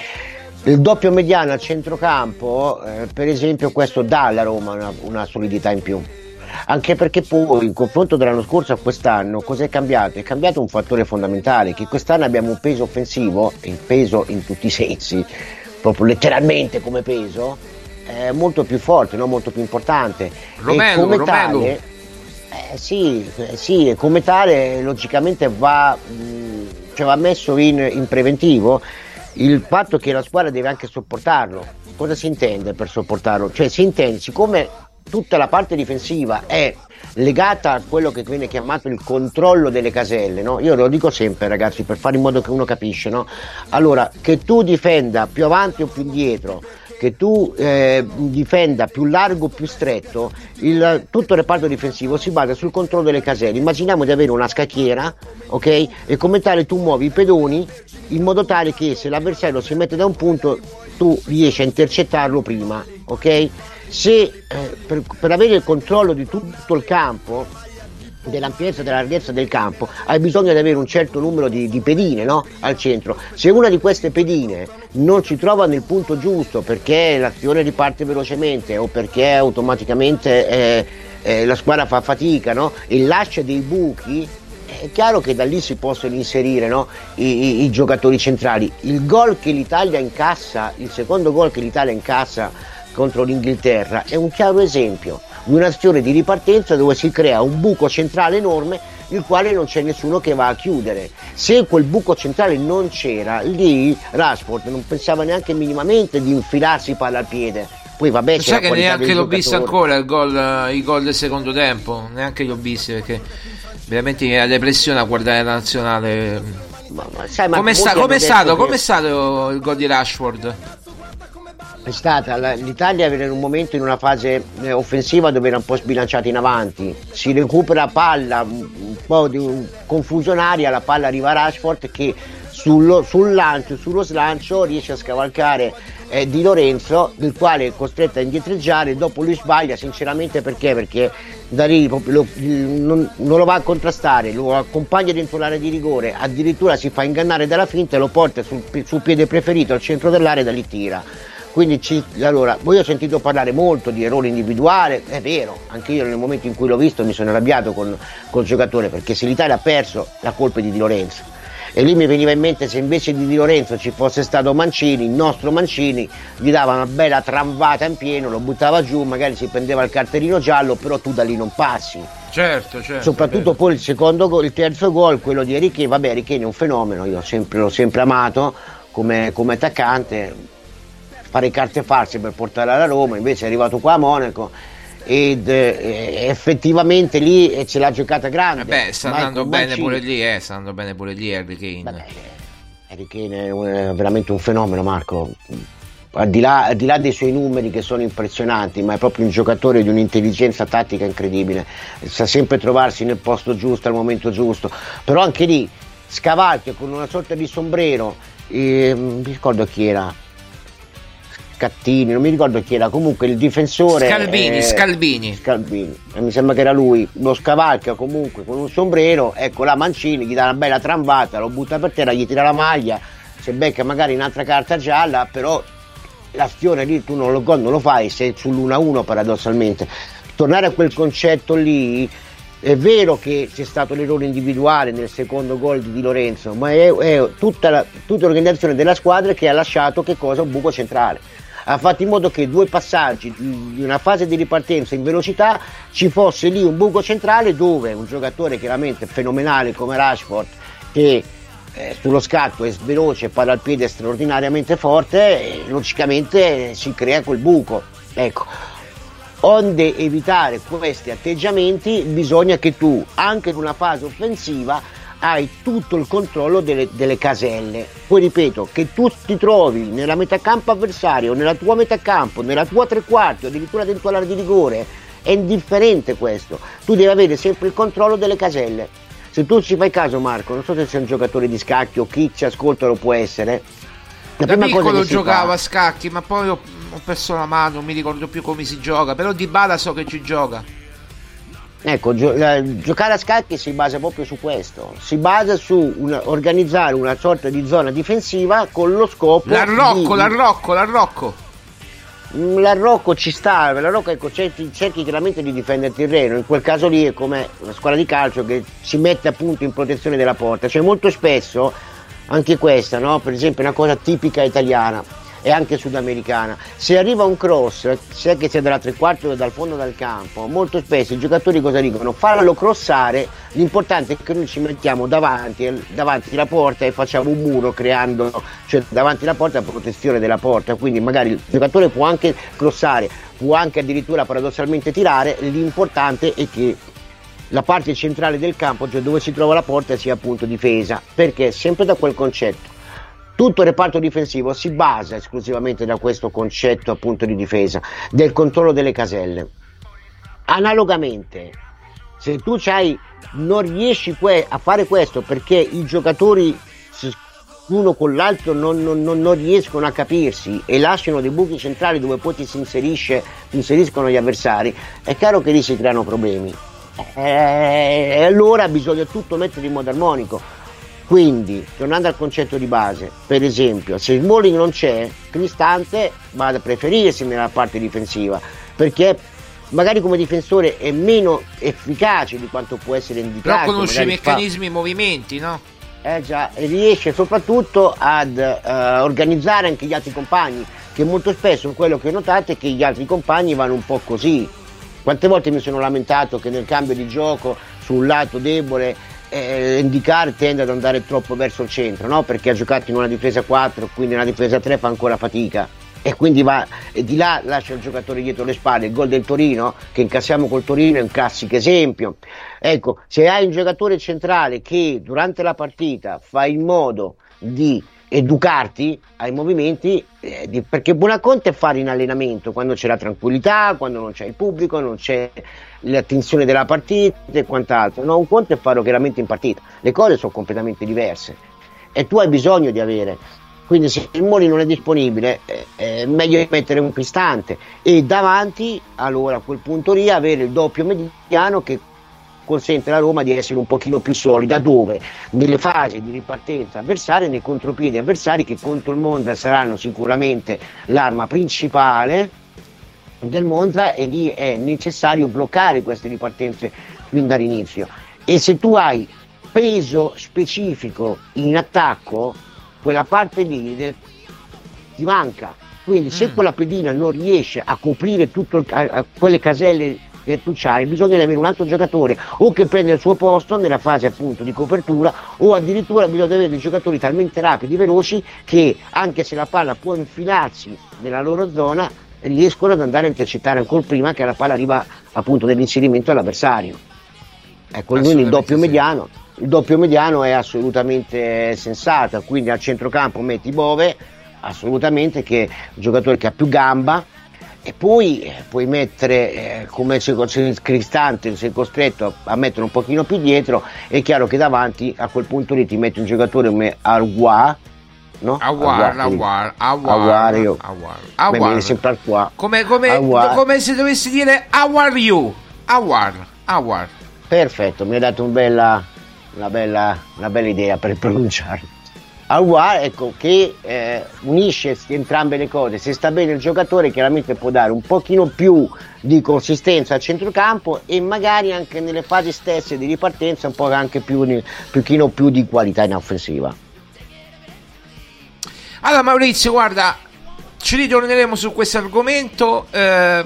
Il doppio mediano al centrocampo, eh, per esempio, questo dà alla Roma una, una solidità in più. Anche perché poi in confronto dell'anno scorso a quest'anno cos'è cambiato? È cambiato un fattore fondamentale, che quest'anno abbiamo un peso offensivo, il peso in tutti i sensi, proprio letteralmente come peso, eh, molto più forte, no? molto più importante. Romelu, e come Romelu. tale, eh, sì, eh, sì, e come tale logicamente va, mh, cioè va messo in, in preventivo il fatto che la squadra deve anche sopportarlo. Cosa si intende per sopportarlo? Cioè si intende, siccome tutta la parte difensiva è legata a quello che viene chiamato il controllo delle caselle, no? Io lo dico sempre ragazzi per fare in modo che uno capisce, no? Allora, che tu difenda più avanti o più indietro, che tu eh, difenda più largo o più stretto, il, tutto il reparto difensivo si basa sul controllo delle caselle. Immaginiamo di avere una scacchiera, ok? E come tale tu muovi i pedoni in modo tale che se l'avversario si mette da un punto tu riesci a intercettarlo prima, ok? Se eh, per, per avere il controllo di tutto il campo dell'ampiezza della larghezza del campo, hai bisogno di avere un certo numero di, di pedine no? al centro. Se una di queste pedine non si trova nel punto giusto perché l'azione riparte velocemente o perché automaticamente eh, eh, la squadra fa fatica no? e lascia dei buchi, è chiaro che da lì si possono inserire no? I, i, i giocatori centrali. Il gol che l'Italia incassa, il secondo gol che l'Italia incassa contro l'Inghilterra è un chiaro esempio un'azione di ripartenza dove si crea un buco centrale enorme il quale non c'è nessuno che va a chiudere. Se quel buco centrale non c'era, lì Rashford non pensava neanche minimamente di infilarsi palla al piede. Poi vabbè, sai che neanche l'ho visto ancora il gol, i gol del secondo tempo, neanche li ho visti perché veramente mi ha depressione a guardare la nazionale. Ma, ma, sai, ma com'è, sta, com'è stato, che... com'è stato il gol di Rashford? È stata l'Italia era in un momento in una fase eh, offensiva dove era un po' sbilanciata in avanti. Si recupera palla un po' confusionaria la palla arriva a Rashford che sullo, sul lancio, sullo slancio riesce a scavalcare eh, Di Lorenzo del quale è costretto a indietreggiare. Dopo lui sbaglia sinceramente perché? Perché da lì lo, non, non, lo va a contrastare lo accompagna dentro l'area di rigore addirittura si fa ingannare dalla finta e lo porta sul, sul piede preferito al centro dell'area e da lì tira quindi ci, allora, voi ho sentito parlare molto di errore individuale, è vero, anche io nel momento in cui l'ho visto mi sono arrabbiato con, col giocatore perché se l'Italia ha perso la colpa è di Di Lorenzo. E lì mi veniva in mente se invece di Di Lorenzo ci fosse stato Mancini, il nostro Mancini gli dava una bella tramvata in pieno, lo buttava giù, magari si prendeva il cartellino giallo, però tu da lì non passi. Certo, certo. Soprattutto poi il secondo gol, il terzo gol, quello di Erichini, vabbè Erichini è un fenomeno, io sempre, l'ho sempre amato come, come attaccante, fare carte false per portare alla Roma, invece è arrivato qua a Monaco ed eh, effettivamente lì eh, ce l'ha giocata grande. Vabbè, sta andando bene Mancini. pure lì, eh, sta andando bene pure lì Harry Kane. Harry Kane è veramente un fenomeno, Marco. Al di, là, al di, là, dei suoi numeri che sono impressionanti, ma è proprio un giocatore di un'intelligenza tattica incredibile, sa sempre trovarsi nel posto giusto al momento giusto, però anche lì scavalca con una sorta di sombrero, eh, mi ricordo chi era, Cattini, non mi ricordo chi era, comunque il difensore. Scalbini, eh, Scalbini. Scalbini, eh, mi sembra che era lui, lo scavalca comunque con un sombrero, ecco la Mancini, gli dà una bella trambata, lo butta per terra, gli tira la maglia, se becca magari un'altra carta gialla, però l'azione lì tu non lo, non lo fai, sei sull'1-1 paradossalmente. Tornare a quel concetto lì, è vero che c'è stato l'errore individuale nel secondo gol di Di Lorenzo, ma è, è tutta, la, tutta l'organizzazione della squadra che ha lasciato che cosa? Un buco centrale ha fatto in modo che due passaggi di una fase di ripartenza in velocità ci fosse lì un buco centrale dove un giocatore chiaramente fenomenale come Rashford che eh, sullo scatto è veloce, palla al piede straordinariamente forte e logicamente si crea quel buco. Ecco, onde evitare questi atteggiamenti bisogna che tu anche in una fase offensiva hai tutto il controllo delle, delle, caselle. Poi ripeto, che tu ti trovi nella metacampo avversario, nella tua metacampo, nella tua tre quarti o addirittura dentro l'area di rigore, è indifferente questo. Tu devi avere sempre il controllo delle caselle. Se tu ci fai caso Marco, non so se sei un giocatore di scacchi o chi ci ascolta lo può essere. La da piccolo giocavo fa... a scacchi, ma poi ho, ho perso la mano, non mi ricordo più come si gioca, però di Bala so che ci gioca. Ecco, gio- eh, giocare a scacchi si basa proprio su questo, si basa su una, organizzare una sorta di zona difensiva con lo scopo l'arrocco, di... l'arrocco, l'arrocco. Mm, l'arrocco ci sta, l'arrocco ecco, cerchi, cerchi chiaramente di difendere il terreno, in quel caso lì è come una squadra di calcio che si mette appunto in protezione della porta, cioè molto spesso anche questa, no? per esempio una cosa tipica italiana, e anche sudamericana. Se arriva un cross, sia che sia dalla tre quarti o dal fondo del campo, molto spesso i giocatori cosa dicono? Farlo crossare, l'importante è che noi ci mettiamo davanti, davanti alla porta e facciamo un muro creando, cioè davanti alla porta protezione della porta, quindi magari il giocatore può anche crossare, può anche addirittura paradossalmente tirare, l'importante è che la parte centrale del campo, cioè dove si trova la porta, sia appunto difesa, perché sempre da quel concetto tutto il reparto difensivo si basa esclusivamente da questo concetto appunto di difesa, del controllo delle caselle. Analogamente, se tu non riesci a fare questo perché i giocatori uno con l'altro non, non, non, riescono a capirsi e lasciano dei buchi centrali dove poi ti si inseriscono gli avversari, è chiaro che lì si creano problemi. eh, e allora bisogna tutto mettere in modo armonico. Quindi, tornando al concetto di base, per esempio, se Smalling non c'è, Cristante va a preferirsi nella parte difensiva, perché magari come difensore è meno efficace di quanto può essere indicato. Però conosce i fa- meccanismi e i movimenti, no? eh già, e riesce soprattutto ad eh, organizzare anche gli altri compagni, che molto spesso quello che ho notato è che gli altri compagni vanno un po' così. Quante volte mi sono lamentato che nel cambio di gioco sul lato debole eh, indicare tende ad andare troppo verso il centro, no? perché ha giocato in una difesa 4, quindi una difesa 3 fa ancora fatica e quindi va e di là lascia il giocatore dietro le spalle. Il gol del Torino che incassiamo col Torino è un classico esempio. Ecco, se hai un giocatore centrale che durante la partita fa in modo di educarti ai movimenti, eh, di- perché buona conto è fare in allenamento quando c'è la tranquillità, quando non c'è il pubblico, non c'è l'attenzione della partita e quant'altro. No, un conto è farlo chiaramente in partita. Le cose sono completamente diverse e tu hai bisogno di avere quindi se il Mori non è disponibile eh, è meglio mettere un cristante e davanti allora a quel punto lì avere il doppio mediano che consente alla Roma di essere un pochino più solida dove nelle fasi di ripartenza avversarie nei contropiedi avversari che contro il Monza saranno sicuramente l'arma principale del Monza e lì è necessario bloccare queste ripartenze fin dall'inizio. E se tu hai peso specifico in attacco quella parte lì ti manca. Quindi se quella pedina non riesce a coprire tutte quelle caselle che tu c'hai bisogna avere un altro giocatore o che prende il suo posto nella fase appunto di copertura o addirittura bisogna avere dei giocatori talmente rapidi veloci che anche se la palla può infilarsi nella loro zona riescono ad andare a intercettare ancora prima che la palla arriva appunto nell'inserimento all'avversario. Ecco quindi il doppio mediano il doppio mediano è assolutamente sensato quindi al centrocampo metti Bove assolutamente che è un giocatore che ha più gamba e poi eh, puoi mettere eh, come se se Cristante sei costretto a, a mettere un pochino più dietro è chiaro che davanti a quel punto lì ti metti un giocatore come Arguà no? Aguar, Aguar, Beh, Awar. mi viene sempre qua Come, come, Aguar. come se dovessi dire How are you? Awar, Awar. Perfetto, mi ha dato un bella- una, bella, una bella idea per pronunciarlo. Aguar, ecco, che eh, unisce entrambe le cose. Se sta bene il giocatore, chiaramente può dare un pochino più di consistenza al centrocampo e magari anche nelle fasi stesse di ripartenza un po' anche più, pochino più di qualità in offensiva. Allora Maurizio, guarda, ci ritorneremo su questo argomento, eh,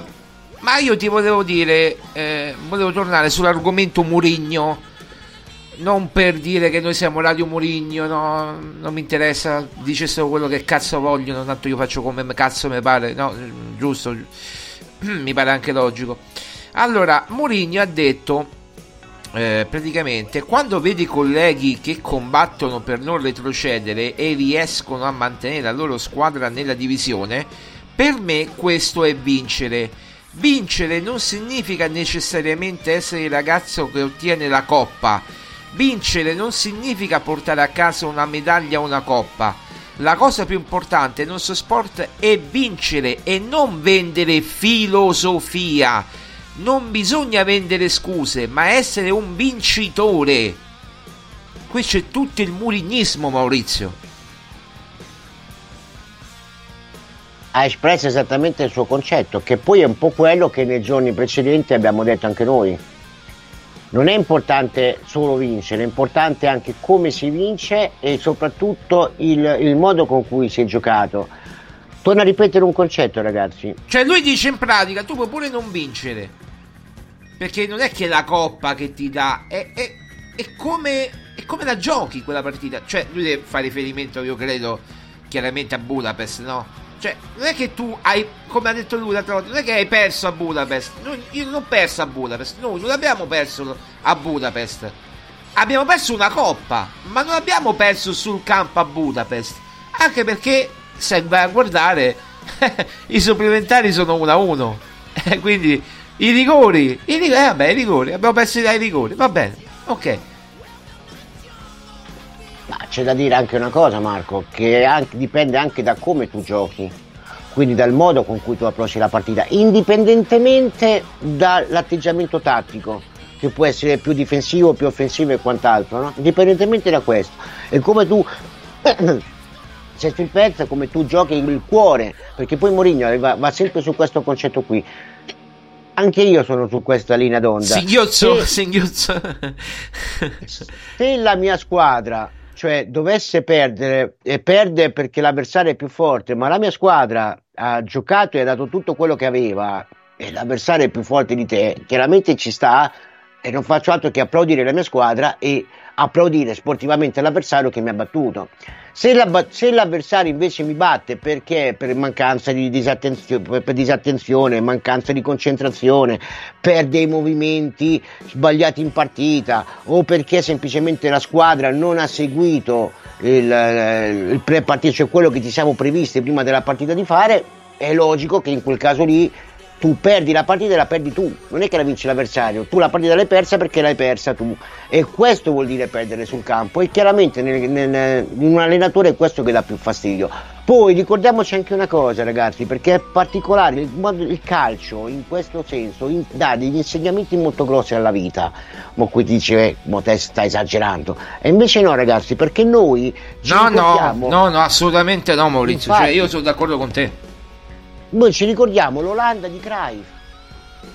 ma io ti volevo dire, eh, volevo tornare sull'argomento Murigno, non per dire che noi siamo Radio Murigno, no, non mi interessa, dicessero quello che cazzo vogliono, tanto io faccio come cazzo mi pare, no, giusto, mi pare anche logico. Allora, Murigno ha detto eh, praticamente quando vedi colleghi che combattono per non retrocedere e riescono a mantenere la loro squadra nella divisione, per me questo è vincere. Vincere non significa necessariamente essere il ragazzo che ottiene la coppa. Vincere non significa portare a casa una medaglia o una coppa. La cosa più importante nel nostro sport è vincere e non vendere filosofia. Non bisogna vendere scuse, ma essere un vincitore. Qui c'è tutto il murignismo, Maurizio. ha espresso esattamente il suo concetto, che poi è un po' quello che nei giorni precedenti abbiamo detto anche noi. Non è importante solo vincere, è importante anche come si vince e soprattutto il, il modo con cui si è giocato. Torno a ripetere un concetto, ragazzi. Cioè, lui dice in pratica: tu puoi pure non vincere. Perché non è che la coppa che ti dà, è, è- è come, è come la giochi quella partita. Cioè, lui deve fare riferimento, io credo, chiaramente a Budapest, no? Cioè, non è che tu hai, come ha detto lui l'altra volta, non è che hai perso a Budapest. Noi- io non ho perso a Budapest, noi non abbiamo perso a Budapest. Abbiamo perso una coppa, ma non abbiamo perso sul campo a Budapest. Anche perché, se vai a guardare, i supplementari sono 1 a 1. Quindi i rigori, i rigori, eh, vabbè, i rigori, abbiamo perso dai rigori, va bene, ok. Ma c'è da dire anche una cosa, Marco, che anche- dipende anche da come tu giochi, quindi dal modo con cui tu approcci la partita, indipendentemente dall'atteggiamento tattico. che può essere più difensivo, più offensivo e quant'altro, no? indipendentemente da questo. E come tu sei sul pezzo, come tu giochi il cuore, perché poi Mourinho va, sempre su questo concetto qui. Anche io sono su questa linea d'onda. Singhiozzo, Se- singhiozzo. se la mia squadra cioè dovesse perdere e perde perché l'avversario è più forte ma la mia squadra ha giocato e ha dato tutto quello che aveva e l'avversario è più forte di te chiaramente ci sta e non faccio altro che applaudire la mia squadra e applaudire sportivamente l'avversario che mi ha battuto se, la- se l'avversario invece mi batte perché? Per mancanza di disattenzio- per disattenzione, mancanza di concentrazione, perde i movimenti sbagliati in partita o perché semplicemente la squadra non ha seguito il, il pre-partita, cioè quello che ci siamo previsti prima della partita di fare, è logico che in quel caso lì tu perdi la partita e la perdi tu, non è che la vince l'avversario, tu la partita l'hai persa perché l'hai persa tu e questo vuol dire perdere sul campo e chiaramente nel- nel- in un allenatore è questo che dà più fastidio. Poi ricordiamoci anche una cosa ragazzi, perché è particolare, il, il calcio in questo senso in- dà degli insegnamenti molto grossi alla vita, ma qui ti dice, eh, mo te stai esagerando, e invece no ragazzi, perché noi No, no, no, no, assolutamente no, Maurizio. Cioè, Infatti. io sono d'accordo con te. Noi ci ricordiamo l'Olanda di Cruyff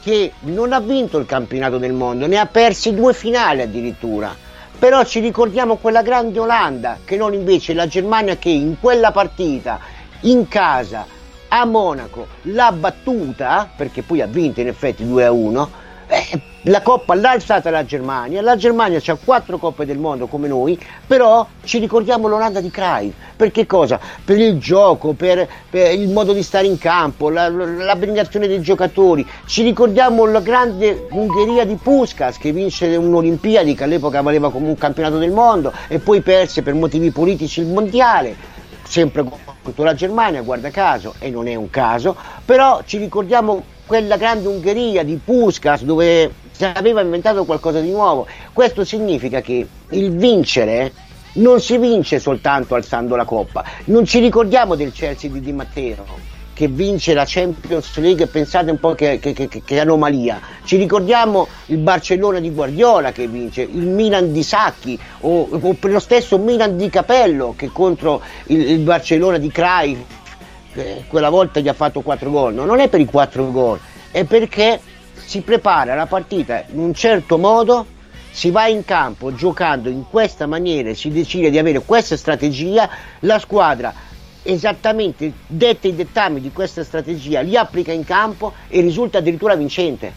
che non ha vinto il campionato del mondo, ne ha persi due finali addirittura. Però ci ricordiamo quella grande Olanda, che non invece la Germania che in quella partita, in casa, a Monaco, l'ha battuta, perché poi ha vinto in effetti 2 a 1. Eh, la coppa l'ha alzata la Germania, la Germania ha quattro coppe del mondo come noi, però ci ricordiamo l'Olanda di Cruyff, per che cosa? Per il gioco, per, per il modo di stare in campo, la- l'abnegazione dei giocatori, ci ricordiamo la grande Ungheria di Puskas che vinse un'Olimpiadi che all'epoca valeva come un campionato del mondo e poi perse per motivi politici il mondiale. Sempre contro la Germania, guarda caso, e non è un caso, però ci ricordiamo quella grande Ungheria di Puskas dove si aveva inventato qualcosa di nuovo. Questo significa che il vincere non si vince soltanto alzando la coppa, non ci ricordiamo del Chelsea di Di Matteo che vince la Champions League, pensate un po' che, che- che- che anomalia. Ci ricordiamo il Barcellona di Guardiola che vince, il Milan di Sacchi o, o lo stesso Milan di Capello che contro il, il Barcellona di Cruyff eh, quella volta gli ha fatto 4 gol. No, non è per i 4 gol, è perché si prepara la partita in un certo modo, si va in campo giocando in questa maniera, si decide di avere questa strategia, la squadra esattamente detta i dettami di questa strategia, li applica in campo e risulta addirittura vincente.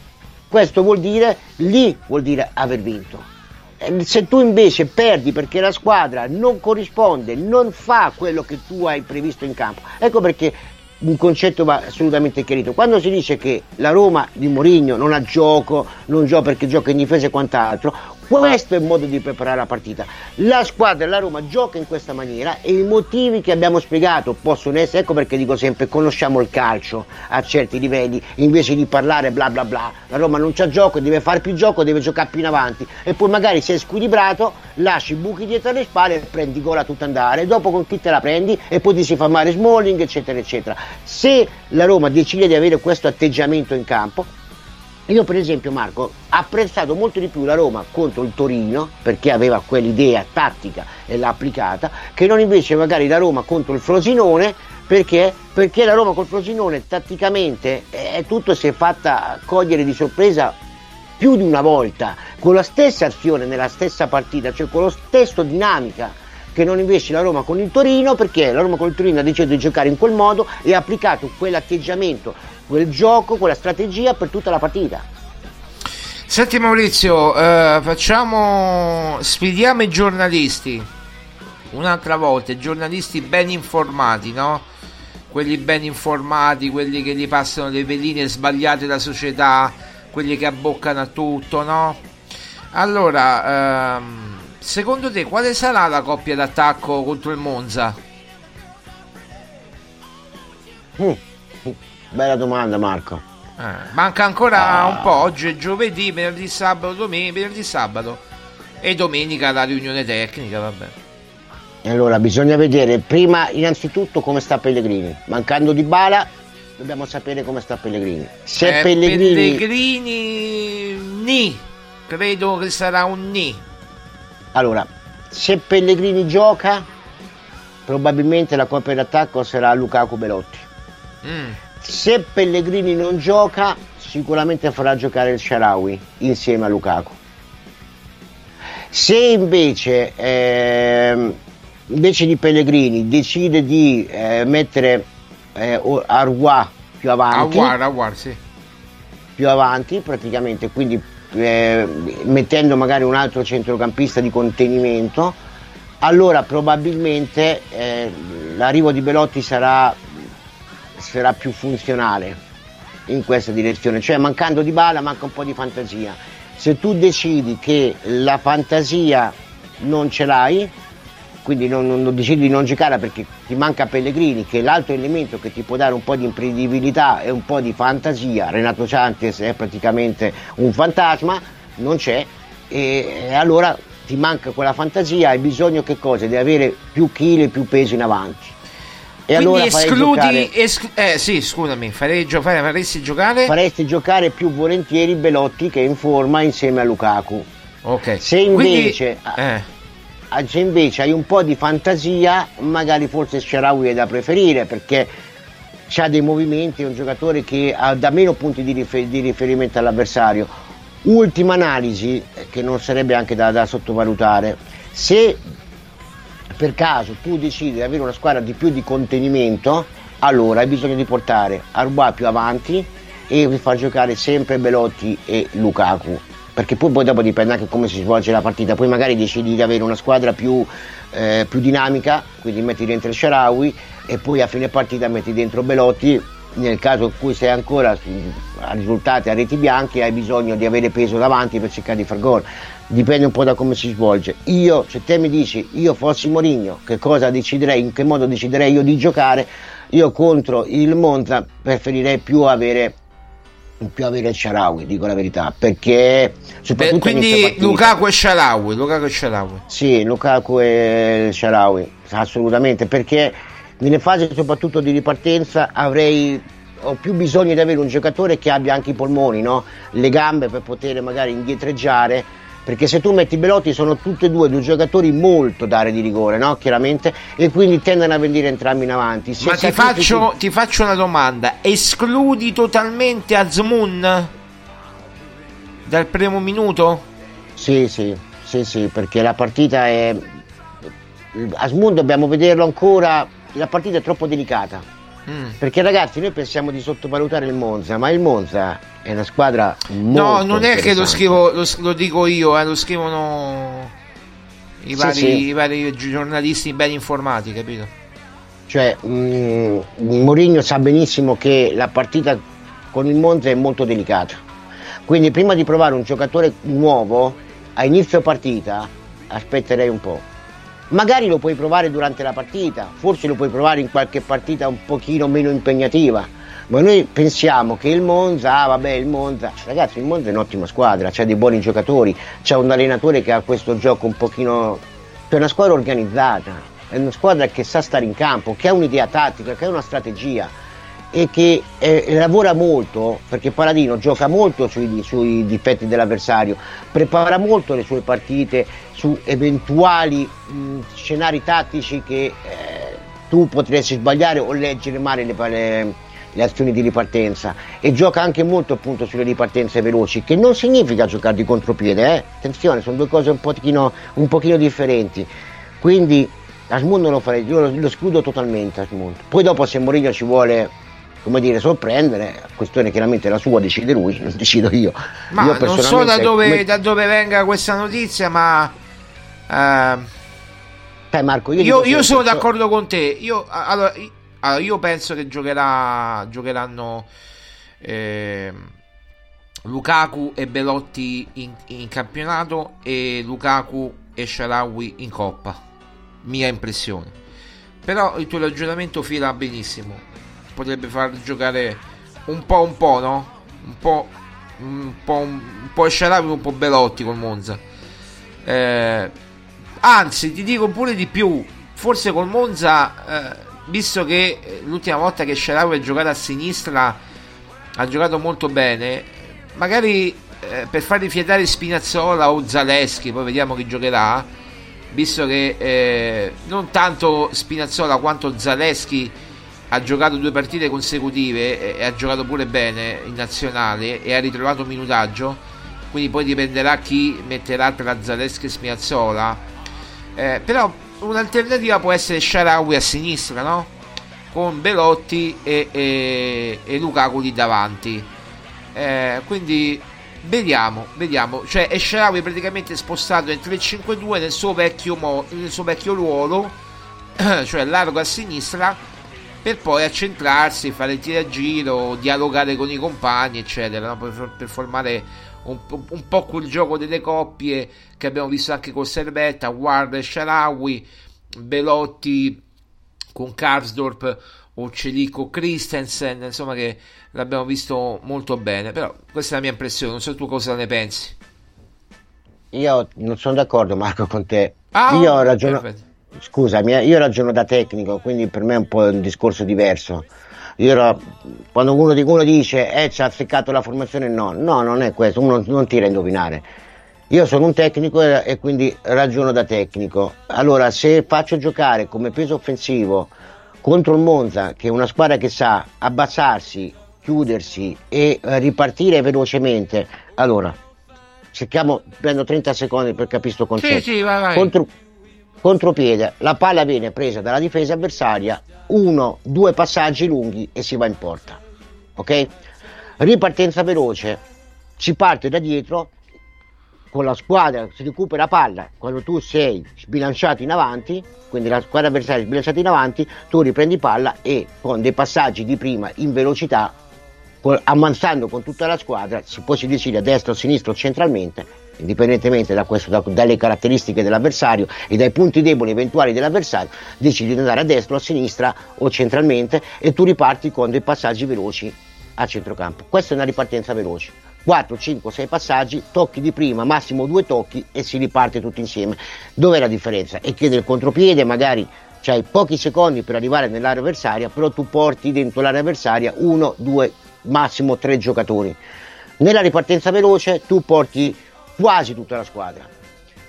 Questo vuol dire, lì vuol dire aver vinto. Eh, Se tu invece perdi perché la squadra non corrisponde, non fa quello che tu hai previsto in campo, ecco perché un concetto va assolutamente chiarito. Quando si dice che la Roma di Mourinho non ha gioco, non gioca perché gioca in difesa e quant'altro, questo è il modo di preparare la partita. La squadra della Roma gioca in questa maniera e i motivi che abbiamo spiegato possono essere, ecco perché dico sempre, conosciamo il calcio a certi livelli, invece di parlare bla bla bla. La Roma non c'ha gioco, deve fare più gioco, deve giocare più in avanti e poi magari sei squilibrato, lasci i buchi dietro le spalle e prendi gol a tutto andare, dopo con chi te la prendi e poi ti si fa male Smalling, eccetera, eccetera. Se la Roma decide di avere questo atteggiamento in campo, io per esempio Marco ho apprezzato molto di più la Roma contro il Torino perché aveva quell'idea tattica e l'ha applicata che non invece magari la Roma contro il Frosinone perché? Perché la Roma col Frosinone tatticamente eh, tutto si è fatta cogliere di sorpresa più di una volta con la stessa azione nella stessa partita, cioè con lo stesso dinamica che non invece la Roma con il Torino perché la Roma con il Torino ha deciso di giocare in quel modo e ha applicato quell'atteggiamento, quel gioco, quella strategia per tutta la partita. Senti Maurizio, eh, facciamo. sfidiamo i giornalisti. Un'altra volta, i giornalisti ben informati, no? Quelli ben informati, quelli che gli passano le veline sbagliate della società, quelli che abboccano a tutto, no? Allora, ehm, secondo te quale sarà la coppia d'attacco contro il Monza? Mm, Bella domanda Marco. Eh, manca ancora un po', oggi è giovedì, venerdì, sabato, domenica, venerdì, sabato e domenica la riunione tecnica, vabbè. E allora bisogna vedere prima innanzitutto come sta Pellegrini. Mancando di bala dobbiamo sapere come sta Pellegrini. Se Eh, Pellegrini Pellegrini, ni. credo che sarà un ni. Allora, se Pellegrini gioca, probabilmente la coppia d'attacco sarà Lukaku Belotti. Mm. Se Pellegrini non gioca, sicuramente farà giocare il Sharawi insieme a Lukaku. Se invece, ehm, invece di Pellegrini decide di eh, mettere eh, Arwa più avanti, Awar, Awar, sì. più avanti praticamente, quindi eh, mettendo magari un altro centrocampista di contenimento, allora probabilmente eh, l'arrivo di Belotti sarà, sarà più funzionale in questa direzione, cioè mancando di bala manca un po' di fantasia. Se tu decidi che la fantasia non ce l'hai, quindi non, non- decidi di non giocare perché ti manca Pellegrini, che è l'altro elemento che ti può dare un po' di imprevedibilità e un po' di fantasia, Renato Santos è praticamente un fantasma, non c'è, e, e allora ti manca quella fantasia, hai bisogno che cosa? Di avere più chili più peso in avanti. E Quindi allora escludi. giocare- eh sì, scusami, farei gio- fare- faresti giocare. faresti giocare più volentieri Belotti che è in forma insieme a Lukaku. Ok. Se invece, Quindi- eh. se invece hai un po' di fantasia, magari forse Sharawi è da preferire perché ha dei movimenti, è un giocatore che ha, dà meno punti di, rifer- di riferimento all'avversario. Ultima analisi, eh, che non sarebbe anche da, da sottovalutare, se per caso tu decidi di avere una squadra di più di contenimento, allora hai bisogno di portare Arbois più avanti e far giocare sempre Belotti e Lukaku. Perché poi, poi dopo dipende anche come si svolge la partita. Poi magari decidi di avere una squadra più, eh, più dinamica, quindi metti dentro il Sharawi e poi a fine partita metti dentro Belotti. Nel caso in cui sei ancora su- a risultati a reti bianche hai bisogno di avere peso davanti per cercare di far gol dipende un po' da come si svolge. Io, se te mi dici, io fossi Mourinho, che cosa deciderei, in che modo deciderei io di giocare, io contro il Monza preferirei più avere più avere il Sharawi, dico la verità, perché Beh, soprattutto inizio quindi. Lukaku e Sharawi, Lukaku e Sharawi. Sì, Lukaku e Sharawi, assolutamente, perché nelle fasi soprattutto di ripartenza avrei ho più bisogno di avere un giocatore che abbia anche i polmoni, no? le gambe per poter magari indietreggiare, perché se tu metti Belotti sono tutti e due due giocatori molto d'area di rigore, no? chiaramente, e quindi tendono a venire entrambi in avanti. Se Ma ti faccio, ti faccio una domanda: escludi totalmente Azmoun dal primo minuto? Sì, sì, sì, sì, perché la partita è... Asmund dobbiamo vederlo ancora, la partita è troppo delicata. Mm. Perché ragazzi, noi pensiamo di sottovalutare il Monza, ma il Monza è una squadra No, non è che lo scrivo, lo, lo dico io, eh, lo scrivono i Sì, vari, sì. i vari giornalisti ben informati, capito? Cioè, mm, Mourinho sa benissimo che la partita con il Monza è molto delicata. Quindi prima di provare un giocatore nuovo a inizio partita, aspetterei un po'. Magari lo puoi provare durante la partita, forse lo puoi provare in qualche partita un pochino meno impegnativa. Ma noi pensiamo che il Monza, ah vabbè il Monza, ragazzi il Monza è un'ottima squadra, c'ha dei buoni giocatori, c'è un allenatore che ha questo gioco un pochino, è una squadra organizzata, è una squadra che sa stare in campo, che ha un'idea tattica, che ha una strategia e che eh, lavora molto, perché Paladino gioca molto sui, sui difetti dell'avversario, prepara molto le sue partite su eventuali mh, scenari tattici che eh, tu potresti sbagliare o leggere male le, le- le azioni di ripartenza e gioca anche molto appunto sulle ripartenze veloci, che non significa giocare di contropiede, eh? attenzione, sono due cose un pochino, un pochino differenti. Quindi Asmund non lo farei, io lo, lo escludo totalmente Asmund. Poi dopo se Mourinho ci vuole come dire sorprendere, questione chiaramente la sua, decide lui, non decido io. Ma io non so da dove, come- da dove venga questa notizia, ma eh, Sai, Marco, io, io, io sono so- d'accordo con te. Io, allora, io penso che giocherà, giocheranno ehm, Lukaku e Belotti in, in campionato e Lukaku e Sharawi in coppa. Mia impressione. Però il tuo ragionamento fila benissimo. Potrebbe far giocare un po' un po', no? Un po' un po', un po' Sharawi, un po' Belotti col Monza. Eh, anzi, ti dico pure di più. Forse col Monza, eh, visto che eh, l'ultima volta che Sharawi ha giocato a sinistra ha giocato molto bene, magari eh, per far rifiatare Spinazzola o Zaleschi, poi vediamo chi giocherà, visto che eh, non tanto Spinazzola quanto Zaleschi ha giocato due partite consecutive e, ha giocato pure bene in nazionale e ha ritrovato minutaggio, quindi poi dipenderà chi metterà tra Zaleschi e Spinazzola. Eh, però un'alternativa può essere Sharawi a sinistra, no? Con Belotti e, e, e Lukaku lì davanti. Eh, quindi vediamo, vediamo. Cioè Esharawi praticamente spostato nel 3-5-2 nel suo vecchio, mo- nel suo vecchio ruolo, cioè largo a sinistra, per poi accentrarsi, fare il tiro a giro, dialogare con i compagni, eccetera, no? per, per formare un, un, po' quel gioco delle coppie che abbiamo visto anche con Servetta, Ward e Sharawi, Belotti con Karsdorp o Celico Christensen, insomma che l'abbiamo visto molto bene, però questa è la mia impressione, non so tu cosa ne pensi. Io non sono d'accordo Marco con te. Ah, io ragiono... Scusami, eh, io ragiono da tecnico, quindi per me è un po' un discorso diverso. Io ero... quando uno, uno dice eh ci ha azzeccato la formazione, no, no, non è questo, uno non tira a indovinare. Io sono un tecnico e, e quindi ragiono da tecnico. Allora, se faccio giocare come peso offensivo contro il Monza, che è una squadra che sa abbassarsi, chiudersi e eh, ripartire velocemente, allora cerchiamo, prendo 30 secondi per capire questo concetto. Sì, sì, vai, vai. Contro, contropiede, la palla viene presa dalla difesa avversaria, uno, due passaggi lunghi e si va in porta. Ok? Ripartenza veloce, si parte da dietro, con la squadra si recupera palla quando tu sei sbilanciato in avanti quindi la squadra avversaria è sbilanciata in avanti tu riprendi palla e con dei passaggi di prima in velocità ammansando con tutta la squadra si poi si decide a destra o a sinistra o centralmente indipendentemente da questo, da, dalle caratteristiche dell'avversario e dai punti deboli eventuali dell'avversario decidi di andare a destra o a sinistra o centralmente e tu riparti con dei passaggi veloci a centrocampo questa è una ripartenza veloce 4, 5, 6 passaggi, tocchi di prima, massimo due tocchi e si riparte tutti insieme. Dov'è la differenza? È che nel contropiede magari hai pochi secondi per arrivare nell'area avversaria, però tu porti dentro l'area avversaria uno, due, massimo tre giocatori. Nella ripartenza veloce tu porti quasi tutta la squadra.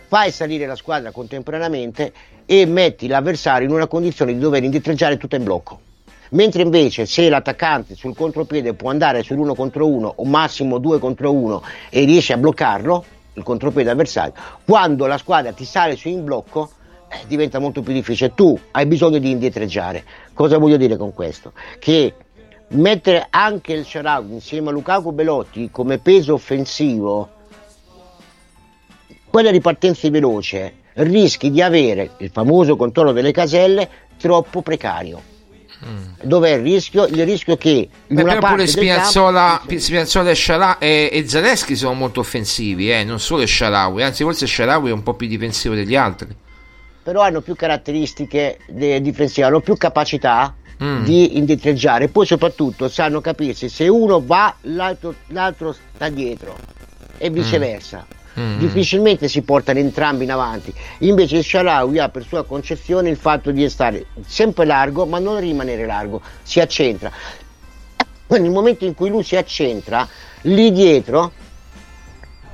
Fai salire la squadra contemporaneamente e metti l'avversario in una condizione di dover indietreggiare tutta in blocco mentre invece se l'attaccante sul contropiede può andare sull'uno contro uno o massimo due contro uno e riesce a bloccarlo, il contropiede avversario, quando la squadra ti sale su in blocco eh, diventa molto più difficile, tu hai bisogno di indietreggiare. Cosa voglio dire con questo? Che mettere anche il Sharawi insieme a Lukaku Belotti come peso offensivo, quella ripartenza veloce, rischi di avere il famoso controllo delle caselle troppo precario Mm. Dov'è il rischio? Il rischio che in Beh, pure Spinazzola, campo... Spinazzola e, Sciala, e, e Zaleschi sono molto offensivi, eh? non solo Sharawi, anzi forse Sharawi è un po' più difensivo degli altri. Però hanno più caratteristiche de- difensive, hanno più capacità mm. di indietreggiare, poi soprattutto sanno capirsi se uno va l'altro, l'altro sta dietro e viceversa. Mm mm. difficilmente si portano entrambi in avanti. Invece il Sharawi ha per sua concezione il fatto di stare sempre largo, ma non rimanere largo, si accentra. Nel momento in cui lui si accentra, lì dietro,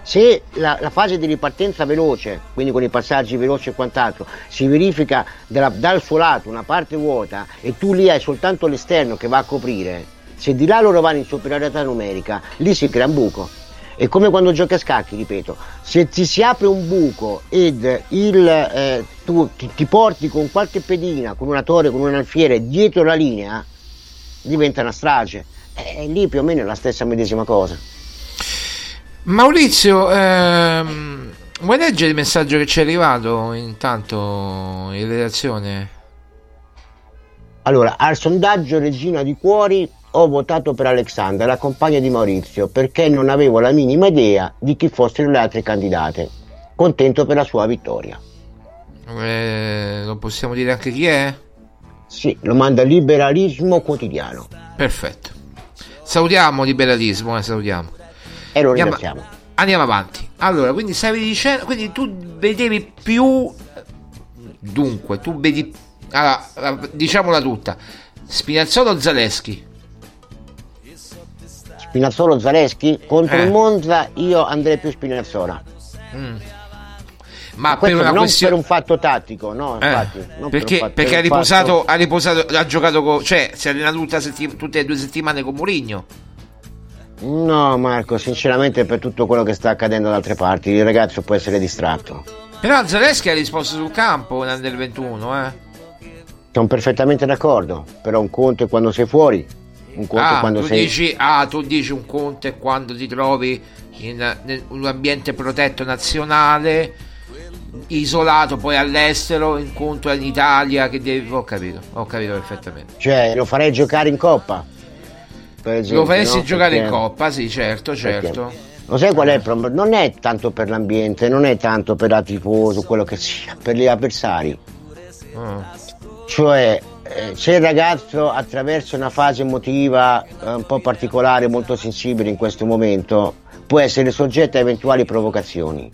se la, la, fase di ripartenza veloce, quindi con i passaggi veloci e quant'altro, si verifica dalla, dal suo lato una parte vuota e tu lì hai soltanto l'esterno che va a coprire, se di là loro vanno in superiorità numerica, lì si crea un buco è come quando giochi a scacchi, ripeto, se ti si apre un buco ed il, eh, tu ti, ti, porti con qualche pedina, con una torre, con un alfiere dietro la linea, diventa una strage. E lì più o meno è la stessa medesima cosa. Maurizio, ehm, vuoi leggere il messaggio che ci è arrivato intanto in redazione? Allora, al sondaggio Regina di Cuori ho votato per Alexandra, la compagna di Maurizio, perché non avevo la minima idea di chi fossero le altre candidate. Contento per la sua vittoria. Eh, lo possiamo dire anche chi è? Sì, lo manda Liberalismo Quotidiano. Perfetto. Salutiamo Liberalismo, eh, salutiamo. E lo ringraziamo. Andiamo, andiamo avanti. Allora, quindi stavi dicendo, quindi tu vedevi più... Dunque, tu vedi... Allora, diciamola tutta. Spinazzola o Zaleschi? Spinazzola o Zaleschi? Contro Eh. il Monza io andrei più Spinazzola. Mm. Ma per Questo una non questione... per un fatto tattico, no, Eh, infatti. per un perché, fatto- perché per ha riposato, fatto- ha riposato, ha giocato con, cioè si è allenato tutta setti- tutte e due settimane con Mourinho. No, Marco, sinceramente per tutto quello che sta accadendo da altre parti, il ragazzo può essere distratto. Però Zaleschi ha risposto sul campo nel 21, eh. Sono perfettamente d'accordo, però un conto è quando sei fuori, un conto Ah quando tu, sei... dici, ah, tu dici un conto è quando ti trovi in, in un ambiente protetto nazionale, isolato poi all'estero, in conto è in Italia, che devi... Ho capito, ho capito perfettamente. Cioè, lo farei giocare in Coppa. Esempio, Lo faresti no? giocare in Perché- Coppa, sì, certo, certo. Lo sai qual è il problema? Non è tanto per l'ambiente, non è tanto per la tifoso, quello che sia, per gli avversari. Ah. Cioè, se il ragazzo attraversa una fase emotiva eh, un po' particolare, molto sensibile in questo momento, può essere soggetto a eventuali provocazioni.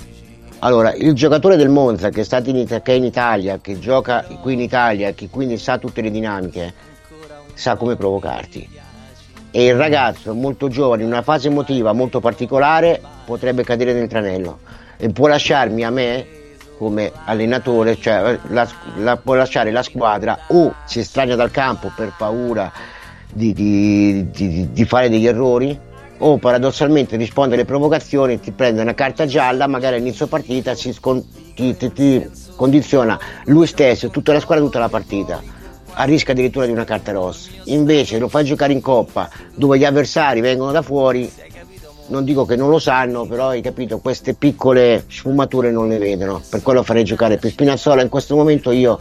Allora, il giocatore del Monza che è, in, che è in Italia, che gioca qui in Italia, che quindi sa tutte le dinamiche, sa come provocarti. E il ragazzo molto giovane, in una fase emotiva molto particolare, potrebbe cadere nel tranello e può lasciarmi a me come allenatore, cioè la, la- può lasciare la squadra o si estranea dal campo per paura di, di- di- di fare degli errori o paradossalmente risponde alle provocazioni, ti prende una carta gialla, magari all'inizio partita si scon- ti, ti- ti condiziona lui stesso, tutta la squadra, tutta la partita a rischio addirittura di una carta rossa. Invece lo fai giocare in coppa dove gli avversari vengono da fuori, non dico che non lo sanno, però hai capito, queste piccole sfumature non le vedono. Per quello farei giocare per Spinazzola. In questo momento io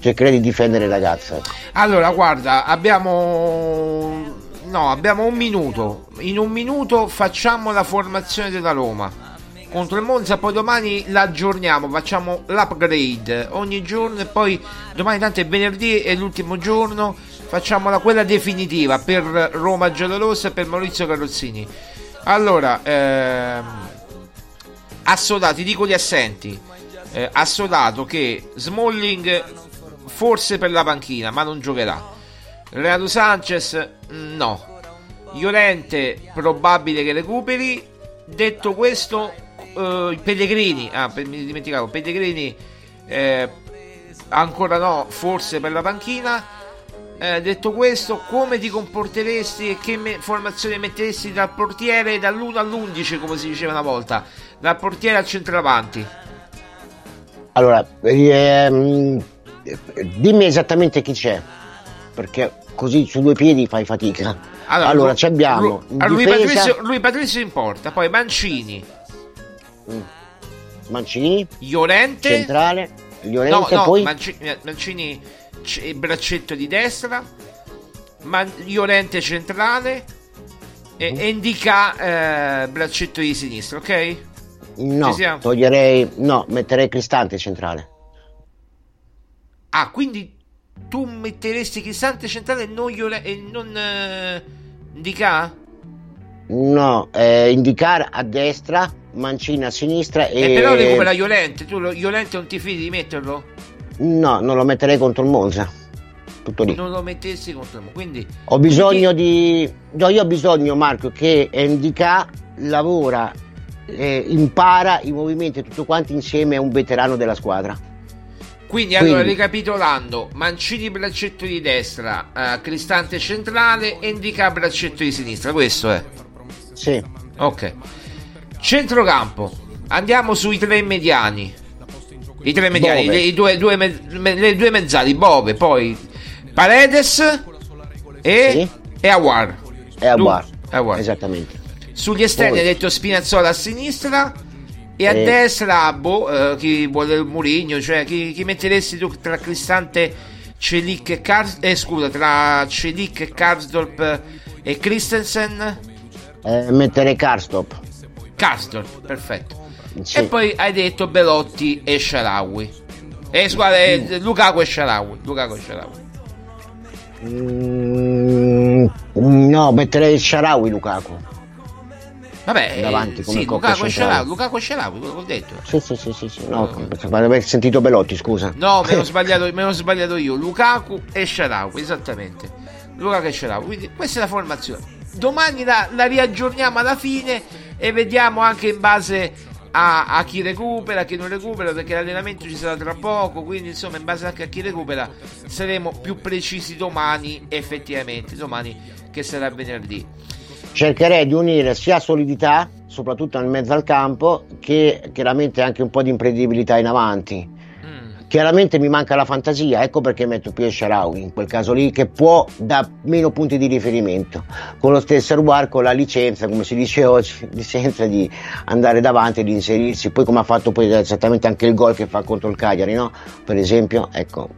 cercherei di difendere ragazzo. ecco. Allora, guarda, abbiamo. No, abbiamo un minuto. In un minuto facciamo la formazione della Roma contro il Monza. Poi domani l'aggiorniamo, facciamo l'upgrade ogni giorno. E poi domani, tanto è venerdì, è l'ultimo giorno. Facciamola quella definitiva per Roma Giallorossa e per Maurizio Carrozzini. Allora, ehm, assodati, dico gli assenti. Eh, assodato che Smalling forse per la panchina, ma non giocherà. Renato Sanchez mm, no. Llorente probabile che recuperi. Detto questo, eh, Pellegrini, ah, mi dimenticavo, Pellegrini eh, ancora no, forse per la panchina. Eh, detto questo, come ti comporteresti e che me- formazione metteresti dal portiere dall'1 all'11, come si diceva una volta, dal portiere al centravanti? Allora, ehm, dimmi esattamente chi c'è, perché così su due piedi fai fatica. Allora, Ru- ci abbiamo lui, difesa, Patrizio, lui Patrizio in porta, poi Mancini, Mancini, Llorente, centrale, Llorente, no, no, poi eh, Mancini c- braccetto di destra, Man- Llorente centrale e, Mm. e Indica eh, braccetto di sinistra, ok? no, toglierei, no, metterei Cristante centrale. Ah, quindi tu metteresti Cristante centrale e non, Llore- e non eh, Indica? No, eh, indicare a destra, Mancini a sinistra e... E però recupera Llorente, tu lo, Llorente non ti fidi di metterlo? No, non lo metterei contro il Monza. Tutto lì. Non lo mettessi contro il Quindi Ho bisogno di... No, io ho bisogno, Marco, che Indica lavora, eh, impara i movimenti e tutto quanto insieme a un veterano della squadra. Quindi, allora Quindi- ricapitolando, Mancini braccetto di destra, eh, Cristante centrale Indica braccetto di sinistra, questo è. Sì. Ok. Centrocampo. Andiamo sui tre mediani. I tre mediani, le, i due, due me- le due mezzali, Bove, poi Paredes e, Sì. e Awar. È a Du-. Awar. Esattamente. Sugli esterni hai detto Spinazzola a sinistra e a Eh. destra boh, eh, chi vuole il Murigno, cioè chi, chi metteresti tu tra Cristante, Celic e Kars- eh, scusa, tra Celic e Karsdorp e Christensen? Eh, metterei Karstop. Karsdorp, perfetto. Sì. E poi hai detto Belotti e Sharawi. Eh, scusa, eh, Lukaku e Sharawi. Lukaku e Sharawi. Mm, no, metterei Sharawi Lukaku. Vabbè, Davanti come sì, Lukaku e. Sharawi, Lukaku e Sharawi, quello che ho detto. Sì, sì, sì, sì, sì. No, aver sentito Belotti, scusa. No, me l'ho sbagliato, me l'ho sbagliato io. Lukaku e Sharawi, esattamente. Lukaku e Sharawi. Quindi questa è la formazione. domani la, la riaggiorniamo alla fine e vediamo anche in base a, a chi recupera, a chi non recupera, perché l'allenamento ci sarà tra poco, quindi insomma in base anche a chi recupera saremo più precisi domani effettivamente, domani che sarà venerdì. cercherei di unire sia solidità, soprattutto nel mezzo al campo, che chiaramente anche un po' di imprevedibilità in avanti. Chiaramente mi manca la fantasia, ecco perché metto Pierre Sharawi in quel caso lì, che può da meno punti di riferimento. Con lo stesso Arwar, con la licenza, come si dice oggi, licenza di andare davanti di inserirsi. Poi come ha fatto poi esattamente anche il gol che fa contro il Cagliari, no? Per esempio, ecco,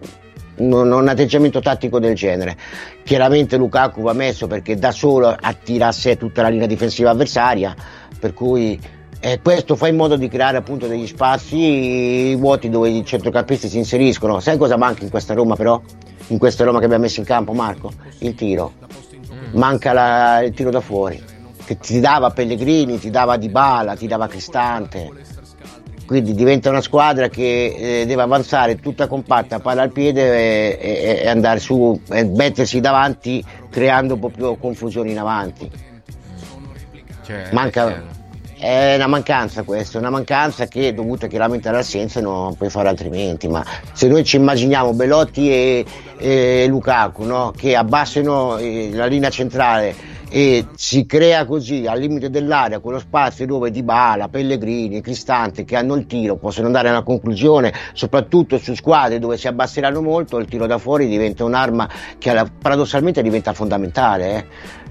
un atteggiamento tattico del genere. Chiaramente Lukaku va messo perché da solo attira a sé tutta la linea difensiva avversaria, per cui eh, questo fa in modo di creare appunto degli spazi vuoti dove i centrocampisti si inseriscono. Sai cosa manca in questa Roma però? In questa Roma che abbiamo messo in campo Marco? Il tiro. Manca la- il tiro da fuori. Che ti dava Pellegrini, ti dava Dybala, ti dava Cristante. Quindi diventa una squadra che eh, deve avanzare tutta compatta, palla al piede e, e- e andare su e mettersi davanti creando un po' più confusione in avanti. Cioè, Manca, è una mancanza questa, una mancanza che è dovuta chiaramente all'assenza non puoi fare altrimenti, ma se noi ci immaginiamo Belotti e, e Lukaku no? che abbassano eh, la linea centrale e si crea così al limite dell'area quello spazio dove Dybala, Pellegrini, Cristante che hanno il tiro possono andare alla conclusione soprattutto su squadre dove si abbasseranno molto il tiro da fuori diventa un'arma che alla- paradossalmente diventa fondamentale eh.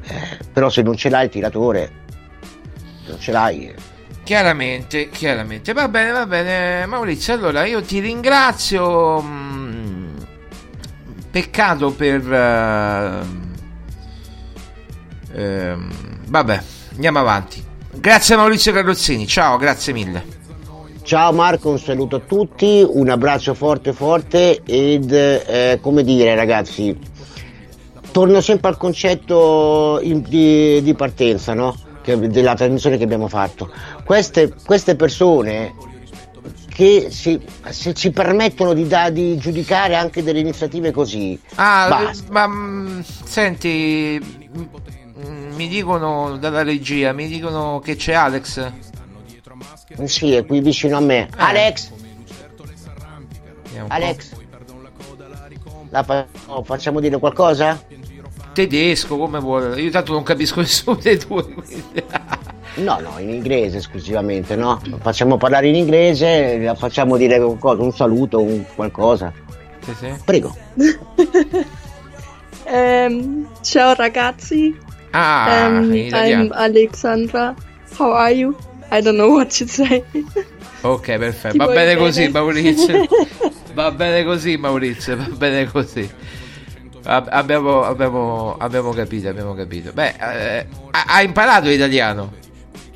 Eh, però se non ce l'hai il tiratore non ce l'hai Chiaramente, chiaramente. Va bene, va bene, Maurizio. Allora io ti ringrazio. mm, Peccato per. eh, ehm, vabbè, andiamo avanti. Grazie Maurizio Carrozzini. Ciao, grazie mille. Ciao Marco, un saluto a tutti, un abbraccio forte forte ed eh, come dire ragazzi, torno sempre al concetto in- di, di partenza no? Che- della trasmissione che abbiamo fatto. Queste, queste persone che si, se ci permettono di, da- di giudicare anche delle iniziative così, Ah, basta. ma mm, senti, mm, mi dicono dalla regia, mi dicono che c'è Alex. Sì, è qui vicino a me. Alex, un po'. Alex, la fa- oh, facciamo dire qualcosa? Tedesco, come vuole. Io tanto non capisco nessuno dei due. quindi- No, no, in inglese esclusivamente, no? Facciamo parlare in inglese, la facciamo dire qualcosa, un saluto, un qualcosa. Sì, sì. Prego. Ehm, ciao ragazzi. Ah, italiano. I'm Alexandra. How are you? I don't know what to say. Ok, perfetto. Va bene bene? così, Maurizio. Va bene così, Maurizio. Va bene così. Ab- Abbiamo, abbiamo, abbiamo capito, abbiamo capito. Beh, eh, ha, imparato l'italiano.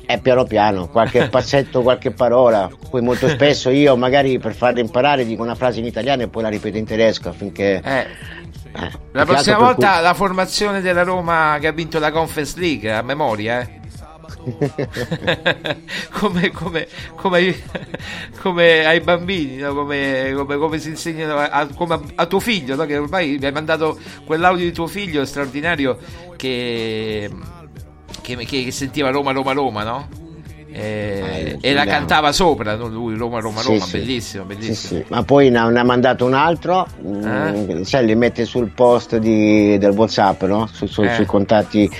Eh, piano piano, qualche passetto, qualche parola. Poi molto spesso io magari per farle imparare dico una frase in italiano e poi la ripeto in tedesco affinché... Eh, eh, La prossima volta la formazione della Roma che ha vinto la Conference League a memoria, eh. come, come, come, ai, come ai bambini, no? come, come- come si insegnano a, a- come a, tuo figlio, no? che ormai mi hai mandato quell'audio di tuo figlio straordinario che, che, che sentiva Roma, Roma, Roma, no? Eh, e la cantava sopra, no? lui Roma, Roma, Sì, Roma, sì. bellissimo, bellissimo. sì, ma poi ne ha, mandato un altro, mm, sai, li mette sul post di- del WhatsApp, no? Su- su- Eh. Sui contatti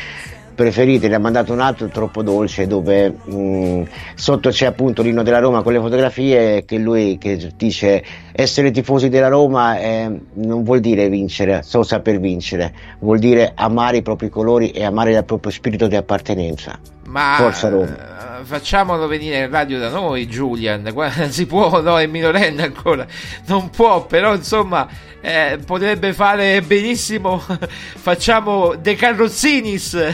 preferiti, ne ha mandato un altro troppo dolce dove mm, sotto c'è appunto l'inno della Roma con le fotografie che lui che dice essere tifosi della Roma eh, non vuol dire vincere, so saper vincere, vuol dire amare i propri colori e amare il proprio spirito di appartenenza. Ma Forza Roma. Eh, facciamolo venire in radio da noi, Julian. Si può, no? È minorenne ancora. Non può, però insomma, eh, potrebbe fare benissimo. Facciamo De Carrozzinis.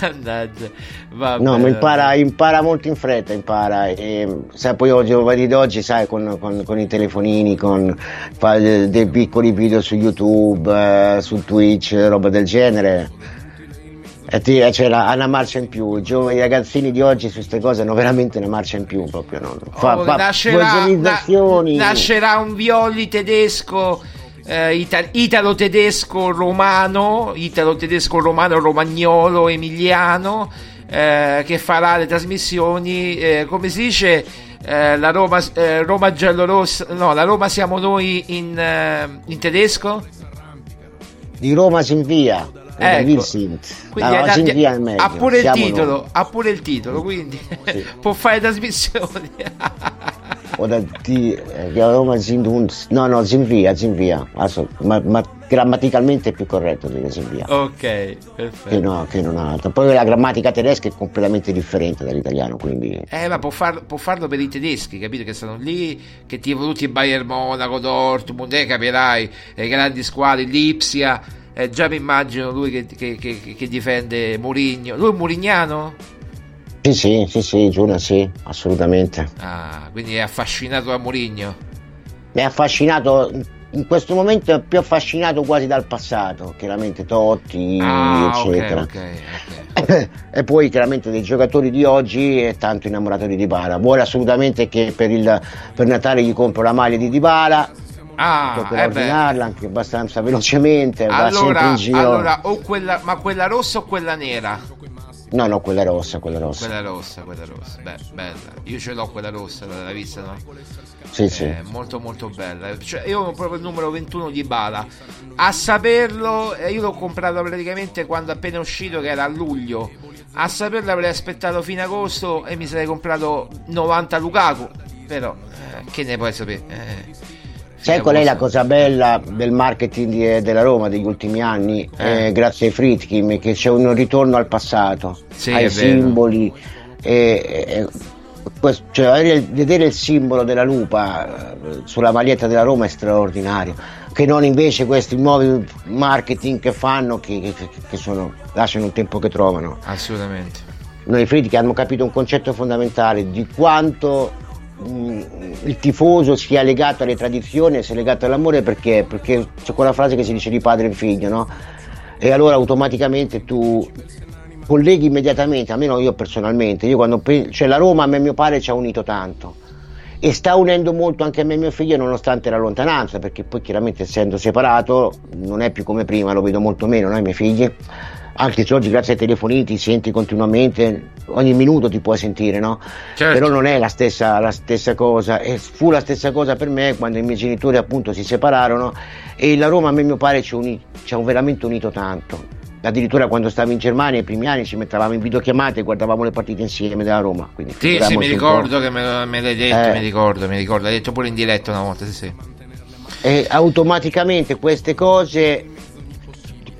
Andaggia. Va No, ma impara, impara molto in fretta, impara. E, sai, poi oggi, giovani d'oggi, sai, con, con- con i telefonini, con fa de- dei piccoli video su YouTube, eh, su Twitch, roba del genere. E ti- c'è la- una marcia in più. I ragazzini di oggi su queste cose hanno veramente una marcia in più proprio. No? Fa, Oh, fa nascerà, na- nascerà un Violi tedesco eh, ita- italo-tedesco-romano, italo-tedesco-romano, romagnolo, emiliano, eh, che farà le trasmissioni, eh, come si dice, eh, la Roma, eh, Roma giallorossa, no, la Roma siamo noi in, eh, in tedesco? Di Roma si invia. Ecco. Sind. Quindi è meglio. ha pure il titolo, noi. ha pure il titolo, quindi può fare trasmissioni. Oder die, die Roma sind uns. No, no, si invia, si invia. Adesso, ma, ma grammaticalmente è più corretto dire si invia. ok, Che, perfetto. no, che non altro. Poi la grammatica tedesca è completamente differente dall'italiano, quindi Eh, ma può, farlo- può farlo per i tedeschi, capito? Che stanno lì, che tipo tutti Bayern Monaco, Dortmund, eh, capirai, le grandi squadre, l'Ipsia. Eh, già mi immagino lui che, che- che- che difende Mourinho. Lui è murignano? Sì, sì, sì, sì, Giulia, sì, assolutamente. Ah, quindi è affascinato da Mourinho. Mi ha affascinato, in questo momento è più affascinato quasi dal passato, chiaramente Totti, Ah, eccetera. ok. e poi chiaramente dei giocatori di oggi è tanto innamorato di Dybala. Vuole assolutamente che per, il, per Natale gli compro la maglia di Dybala, Ah, tocca eh ordinarla anche abbastanza velocemente, Allora, allora, o quella, ma quella rossa o quella nera? No, no, quella rossa, quella rossa. Quella rossa, quella rossa. Beh, bella. Io ce l'ho quella rossa, l'hai vista, no? Sì, sì. Eh, molto molto bella. Cioè, io ho proprio il numero 21 di Bala. A saperlo, eh, io l'ho comprato praticamente quando appena uscito, che era a luglio. A saperlo avrei aspettato fine agosto e mi sarei comprato 90 Lukaku. Però, eh, che ne puoi sapere? Eh, Sai qual è la cosa bella del marketing di- della Roma degli ultimi anni? Eh. Eh, grazie ai Fritkin, che c'è un ritorno al passato, Sì, ai simboli. e- e- questo- cioè, vedere il simbolo della lupa eh, sulla maglietta della Roma è straordinario. Che non invece questi nuovi marketing che fanno, che, che- che sono, lasciano il tempo che trovano. Assolutamente. Noi Fritkin hanno capito un concetto fondamentale di quanto il tifoso sia legato alle tradizioni, sia legato all'amore perché, perché c'è quella frase che si dice di padre in figlio, no? E allora automaticamente tu colleghi immediatamente, almeno io personalmente, io quando cioè la Roma a me e mio padre ci ha unito tanto e sta unendo molto anche a me e mio figlio nonostante la lontananza, perché poi chiaramente essendo separato non è più come prima, lo vedo molto meno, no? i miei figli. Anche se oggi grazie ai telefoni ti senti continuamente, ogni minuto ti puoi sentire, no? Certo. Però non è la stessa, la stessa cosa, e fu la stessa cosa per me quando i miei genitori appunto si separarono e la Roma a me mio padre ci, uni- ha veramente unito tanto. Addirittura quando stavo in Germania, i primi anni ci mettevamo in videochiamate e guardavamo le partite insieme della Roma. Quindi Sì, sì, mi ricordo che me, me l'hai detto, Eh. mi ricordo, mi ricordo. L'hai detto pure in diretta una volta, sì, sì. e automaticamente queste cose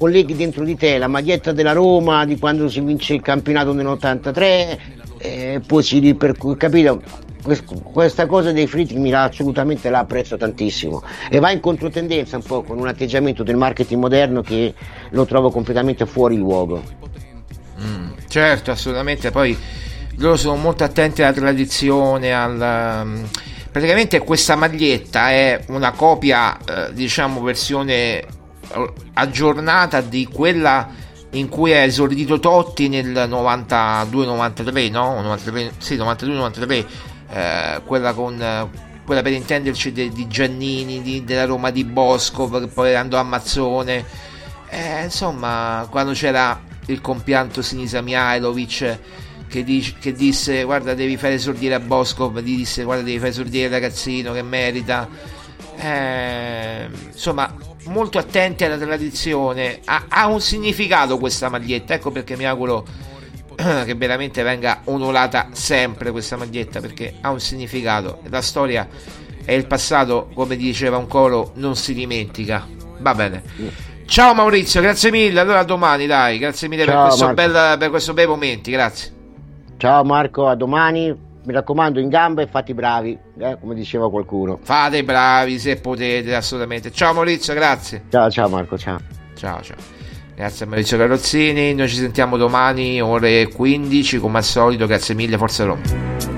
colleghi dentro di te la maglietta della Roma di quando si vince il campionato nell'83 e poi si ripercuote capito? Quest- questa cosa dei fritti mi la, assolutamente la apprezzo tantissimo. E va in controtendenza un po' con un atteggiamento del marketing moderno che lo trovo completamente fuori luogo. Mm, certo, assolutamente. Poi loro sono molto attenti alla tradizione, al, mm, praticamente questa maglietta è una copia, eh, diciamo, versione eh, aggiornata di quella in cui è esordito Totti nel 92-93, no? 93, sì, 92-93, eh, quella con... quella per intenderci de- di Giannini, di- della Roma di Bosco, che poi andò a Mazzone. Eh, insomma, quando c'era il compianto Sinisa Mihailovic che, che disse guarda devi fare esordire a Boscov, gli disse guarda devi fare esordire il ragazzino che merita. Eh, insomma, molto attenti alla tradizione. Ha, ha un significato questa maglietta, ecco perché mi auguro che veramente venga onorata sempre questa maglietta perché ha un significato. La storia e il passato, come diceva un coro, non si dimentica. Va bene. Ciao Maurizio, grazie mille. Allora a domani, dai, grazie mille per Ciao, questo, Marco. bel, per questo bei momenti, grazie. ciao Marco a domani mi raccomando in gamba e fatti bravi eh, come diceva qualcuno Fate i bravi se potete, assolutamente. Ciao Maurizio, grazie. ciao ciao Marco ciao Ciao, ciao. Grazie a Maurizio Carrozzini. Noi ci sentiamo domani, ore 15, come al solito. Grazie mille, Forza Roma.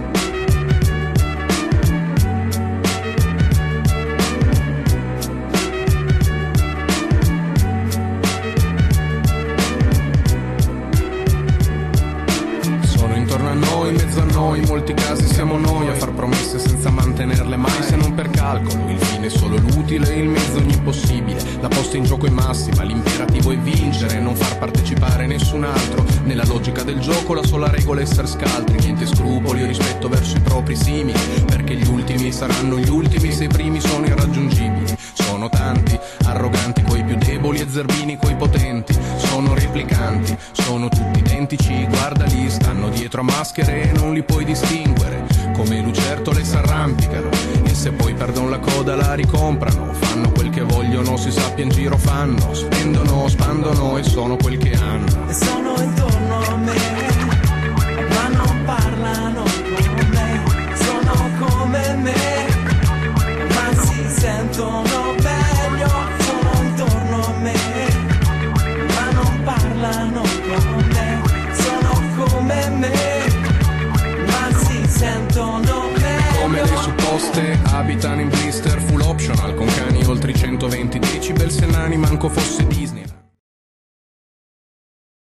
In giro fanno.